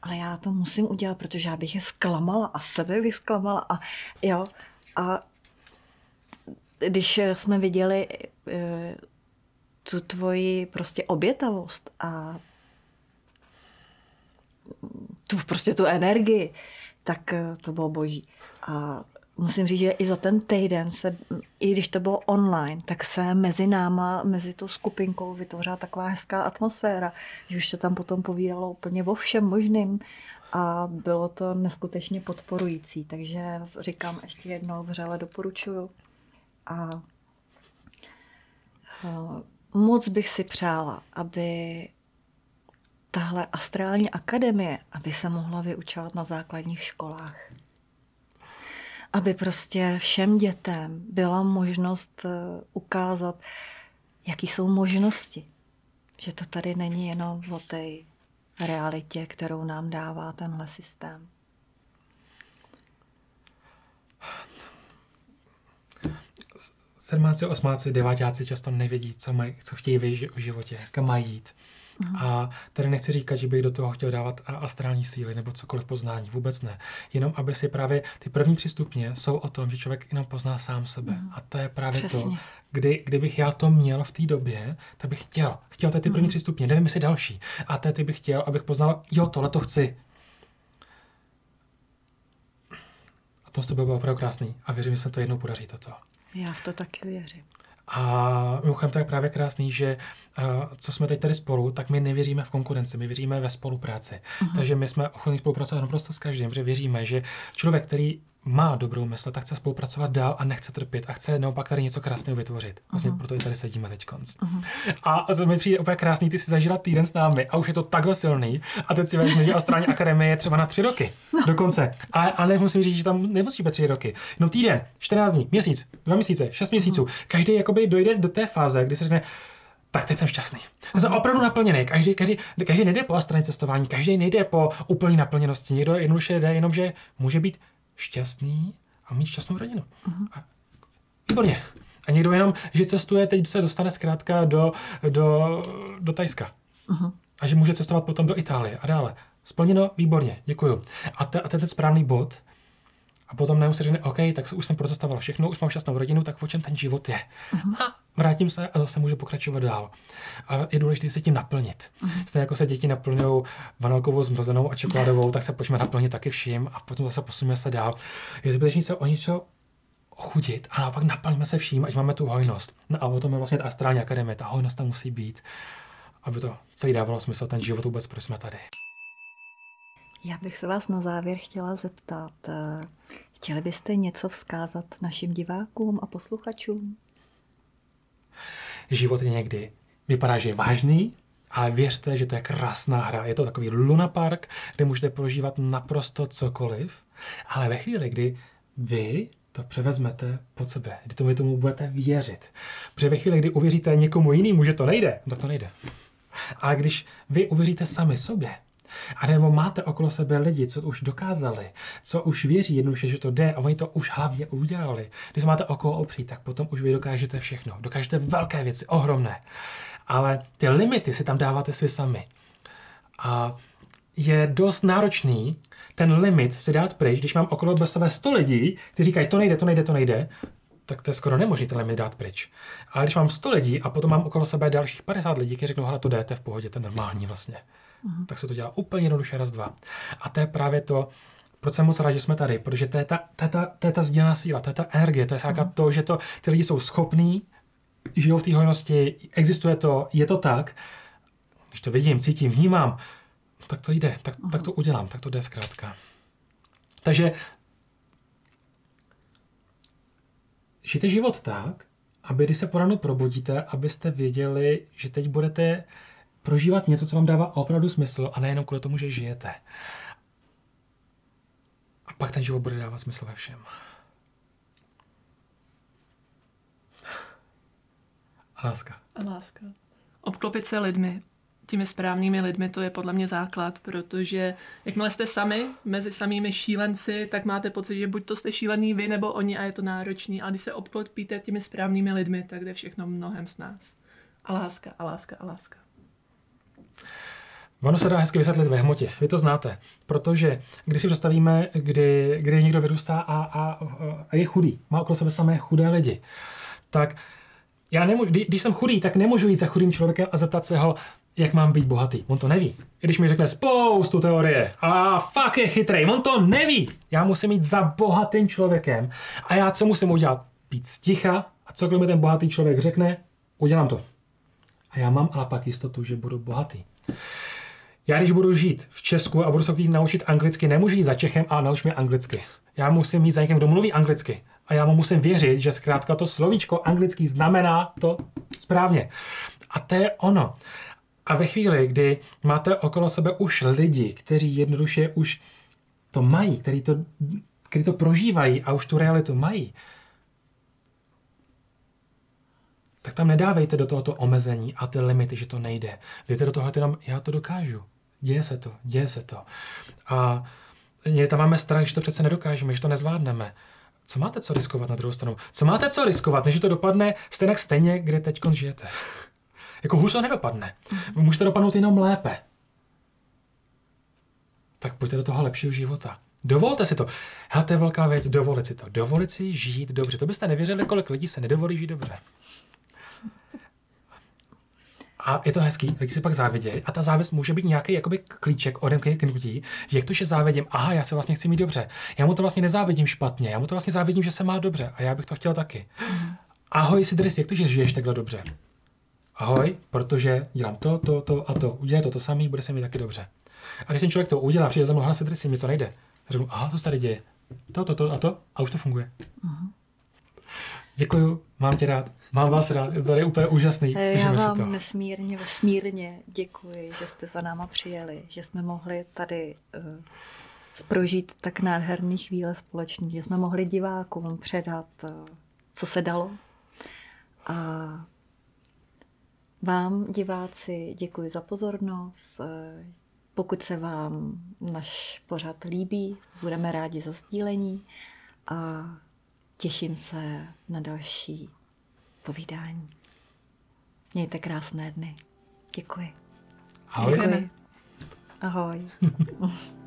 ale já to musím udělat, protože já bych je zklamala a sebe bych zklamala a jo. A když jsme viděli e, tu tvoji prostě obětavost a tu prostě tu energii, tak eh, to bylo boží. A musím říct, že i za ten týden se, i když to bylo online, tak se mezi náma, mezi tou skupinkou vytvořila taková hezká atmosféra, že už se tam potom povídalo úplně o všem možným a bylo to neskutečně podporující. Takže říkám ještě jednou, vřele doporučuju. A moc bych si přála, aby tahle astrální akademie, aby se mohla vyučovat na základních školách aby prostě všem dětem byla možnost eh, ukázat, jaký jsou možnosti. Že to tady není jenom o té realitě, kterou nám dává tenhle systém. Sedmáci, osmáci, devátáci často nevědí, co, mají, co chtějí v životě, kam mají jít. Uh-huh. A tady nechci říkat, že bych do toho chtěl dávat astrální síly nebo cokoliv poznání, vůbec ne. Jenom aby si právě ty první tři stupně jsou o tom, že člověk jenom pozná sám sebe. Uh-huh. A to je právě Přesně. to, kdy, kdybych já to měl v té době, tak bych chtěl. Chtěl ty první uh-huh. tři stupně, nevím, jestli další. A ty bych chtěl, abych poznal, jo, tohle to chci. A to z toho bylo opravdu krásný. A věřím, že se to jednou podaří toto. Já v to taky věřím. A mimochodem to je právě krásný, že uh, co jsme teď tady spolu, tak my nevěříme v konkurenci, my věříme ve spolupráci. Uh-huh. Takže my jsme ochotní spolupracovat naprosto s každým, protože věříme, že člověk, který má dobrou mysl, tak chce spolupracovat dál a nechce trpět a chce naopak tady něco krásného vytvořit. Vlastně uh-huh. proto i tady sedíme teď konc. Uh-huh. A to mi přijde úplně krásný, ty si zažila týden s námi a už je to takhle silný a teď si vezme, že Astrální akademie je třeba na tři roky no. dokonce. A, a nemusím říct, že tam nemusí být tři roky. No týden, 14 dní, měsíc, dva měsíce, šest měsíců. Uh-huh. Každý jakoby dojde do té fáze, kdy se řekne, tak teď jsem šťastný. Já jsem opravdu naplněný. Každý, každý, každý nejde po astrální cestování, každý nejde po úplné naplněnosti. Někdo jednoduše jde jenom, že může být šťastný a mít šťastnou rodinu. Uh-huh. A, výborně. A někdo jenom, že cestuje, teď se dostane zkrátka do, do, do Tajska. Uh-huh. A že může cestovat potom do Itálie a dále. Splněno, výborně, děkuju. A, te, a ten správný bod, a potom neusí řekne, OK, tak už jsem procestoval všechno, už mám šťastnou rodinu, tak o čem ten život je? Uh-huh. A vrátím se a zase můžu pokračovat dál. A je důležité se tím naplnit. Uh-huh. Stejně jako se děti naplňují vanilkovou zmrazenou a čokoládovou, tak se pojďme naplnit taky vším a potom zase posuneme se dál. Je zbytečný se o něco ochudit a naopak naplňme se vším, ať máme tu hojnost. No a o tom je vlastně ta astrální akademie. Ta hojnost tam musí být, aby to celý dávalo smysl, ten život vůbec, proč jsme tady. Já bych se vás na závěr chtěla zeptat, eh, chtěli byste něco vzkázat našim divákům a posluchačům? Život je někdy vypadá, že je vážný, ale věřte, že to je krásná hra. Je to takový Luna Park, kde můžete prožívat naprosto cokoliv, ale ve chvíli, kdy vy to převezmete pod sebe, kdy tomu, tomu budete věřit. Protože ve chvíli, kdy uvěříte někomu jinému, že to nejde, no tak to nejde. Ale když vy uvěříte sami sobě, a nebo máte okolo sebe lidi, co už dokázali, co už věří jednoduše, že to jde a oni to už hlavně udělali. Když máte okolo opřít, tak potom už vy dokážete všechno. Dokážete velké věci, ohromné. ale ty limity si tam dáváte si sami. A je dost náročný ten limit si dát pryč, když mám okolo sebe 100 lidí, kteří říkají, to nejde, to nejde, to nejde, tak to je skoro nemožné ten limit dát pryč. Ale když mám 100 lidí a potom mám okolo sebe dalších 50 lidí, kteří řeknou, hele, to jde, to je v pohodě, to je normální vlastně. Uh-huh. Tak se to dělá úplně jednoduše raz, dva. A to je právě to, proč jsem moc rád, že jsme tady, protože to je ta, to je ta, to je ta sdílená síla, to je ta energie, to je uh-huh. to, že to, ty lidi jsou schopní, žijou v té hojnosti, existuje to, je to tak, když to vidím, cítím, vnímám, no tak to jde, tak, uh-huh. tak to udělám, tak to jde zkrátka. Takže žijte život tak, aby když se po ránu probudíte, abyste věděli, že teď budete prožívat něco, co vám dává opravdu smysl a nejenom kvůli tomu, že žijete. A pak ten život bude dávat smysl ve všem. A láska. A láska. Obklopit se lidmi, těmi správnými lidmi, to je podle mě základ, protože jakmile jste sami, mezi samými šílenci, tak máte pocit, že buď to jste šílený vy, nebo oni a je to náročný. A když se obklopíte těmi správnými lidmi, tak jde všechno mnohem s nás. A láska, a láska, a láska. Ono se dá hezky vysvětlit ve hmotě. Vy to znáte. Protože když si představíme, kdy, kdy někdo vyrůstá a, a, a je chudý, má okolo sebe samé chudé lidi, tak já nemůžu, když jsem chudý, tak nemůžu jít za chudým člověkem a zeptat se ho, jak mám být bohatý. On to neví. I když mi řekne spoustu teorie a fakt je chytrý, on to neví. Já musím jít za bohatým člověkem. A já co musím udělat? Být sticha a cokoliv mi ten bohatý člověk řekne, udělám to. A já mám ale pak jistotu, že budu bohatý. Já když budu žít v Česku a budu se naučit anglicky, nemůžu jít za Čechem a nauč mě anglicky. Já musím jít za někým, kdo mluví anglicky. A já mu musím věřit, že zkrátka to slovíčko anglický znamená to správně. A to je ono. A ve chvíli, kdy máte okolo sebe už lidi, kteří jednoduše už to mají, kteří to, kteří to prožívají a už tu realitu mají, tak tam nedávejte do tohoto omezení a ty limity, že to nejde. Dejte do toho jenom, já to dokážu. Děje se to, děje se to. A někdy tam máme strach, že to přece nedokážeme, že to nezvládneme. Co máte co riskovat na druhou stranu? Co máte co riskovat, než to dopadne stejně stejně, kde teď žijete? jako hůř to nedopadne. Vy můžete dopadnout jenom lépe. Tak pojďte do toho lepšího života. Dovolte si to. Hele, to je velká věc, dovolit si to. Dovolit si žít dobře. To byste nevěřili, kolik lidí se nedovolí žít dobře. A je to hezký, lidi si pak závidějí a ta závist může být nějaký jakoby klíček odemknutí, že jak to, že závidím, aha, já se vlastně chci mít dobře. Já mu to vlastně nezávidím špatně, já mu to vlastně závidím, že se má dobře a já bych to chtěl taky. Ahoj, Sidris, jak to, že žiješ takhle dobře? Ahoj, protože dělám to, to, to a to. Udělej to, to samý, bude se mi taky dobře. A když ten člověk to udělá, přijde za mnou, hala, Sidris, mi to nejde. Řeknu, aha, to se tady děje. To, to, to a to a už to funguje. Uh-huh. Děkuju, mám tě rád. Mám vás rád, je to tady úplně úžasný. Já vám to. nesmírně, vesmírně děkuji, že jste za náma přijeli, že jsme mohli tady uh, prožít tak nádherný chvíle společně, že jsme mohli divákům předat, uh, co se dalo. A vám, diváci, děkuji za pozornost. Uh, pokud se vám náš pořad líbí, budeme rádi za sdílení a těším se na další povídání. Mějte krásné dny. Děkuji. Ahoj. Děkujeme. Ahoj.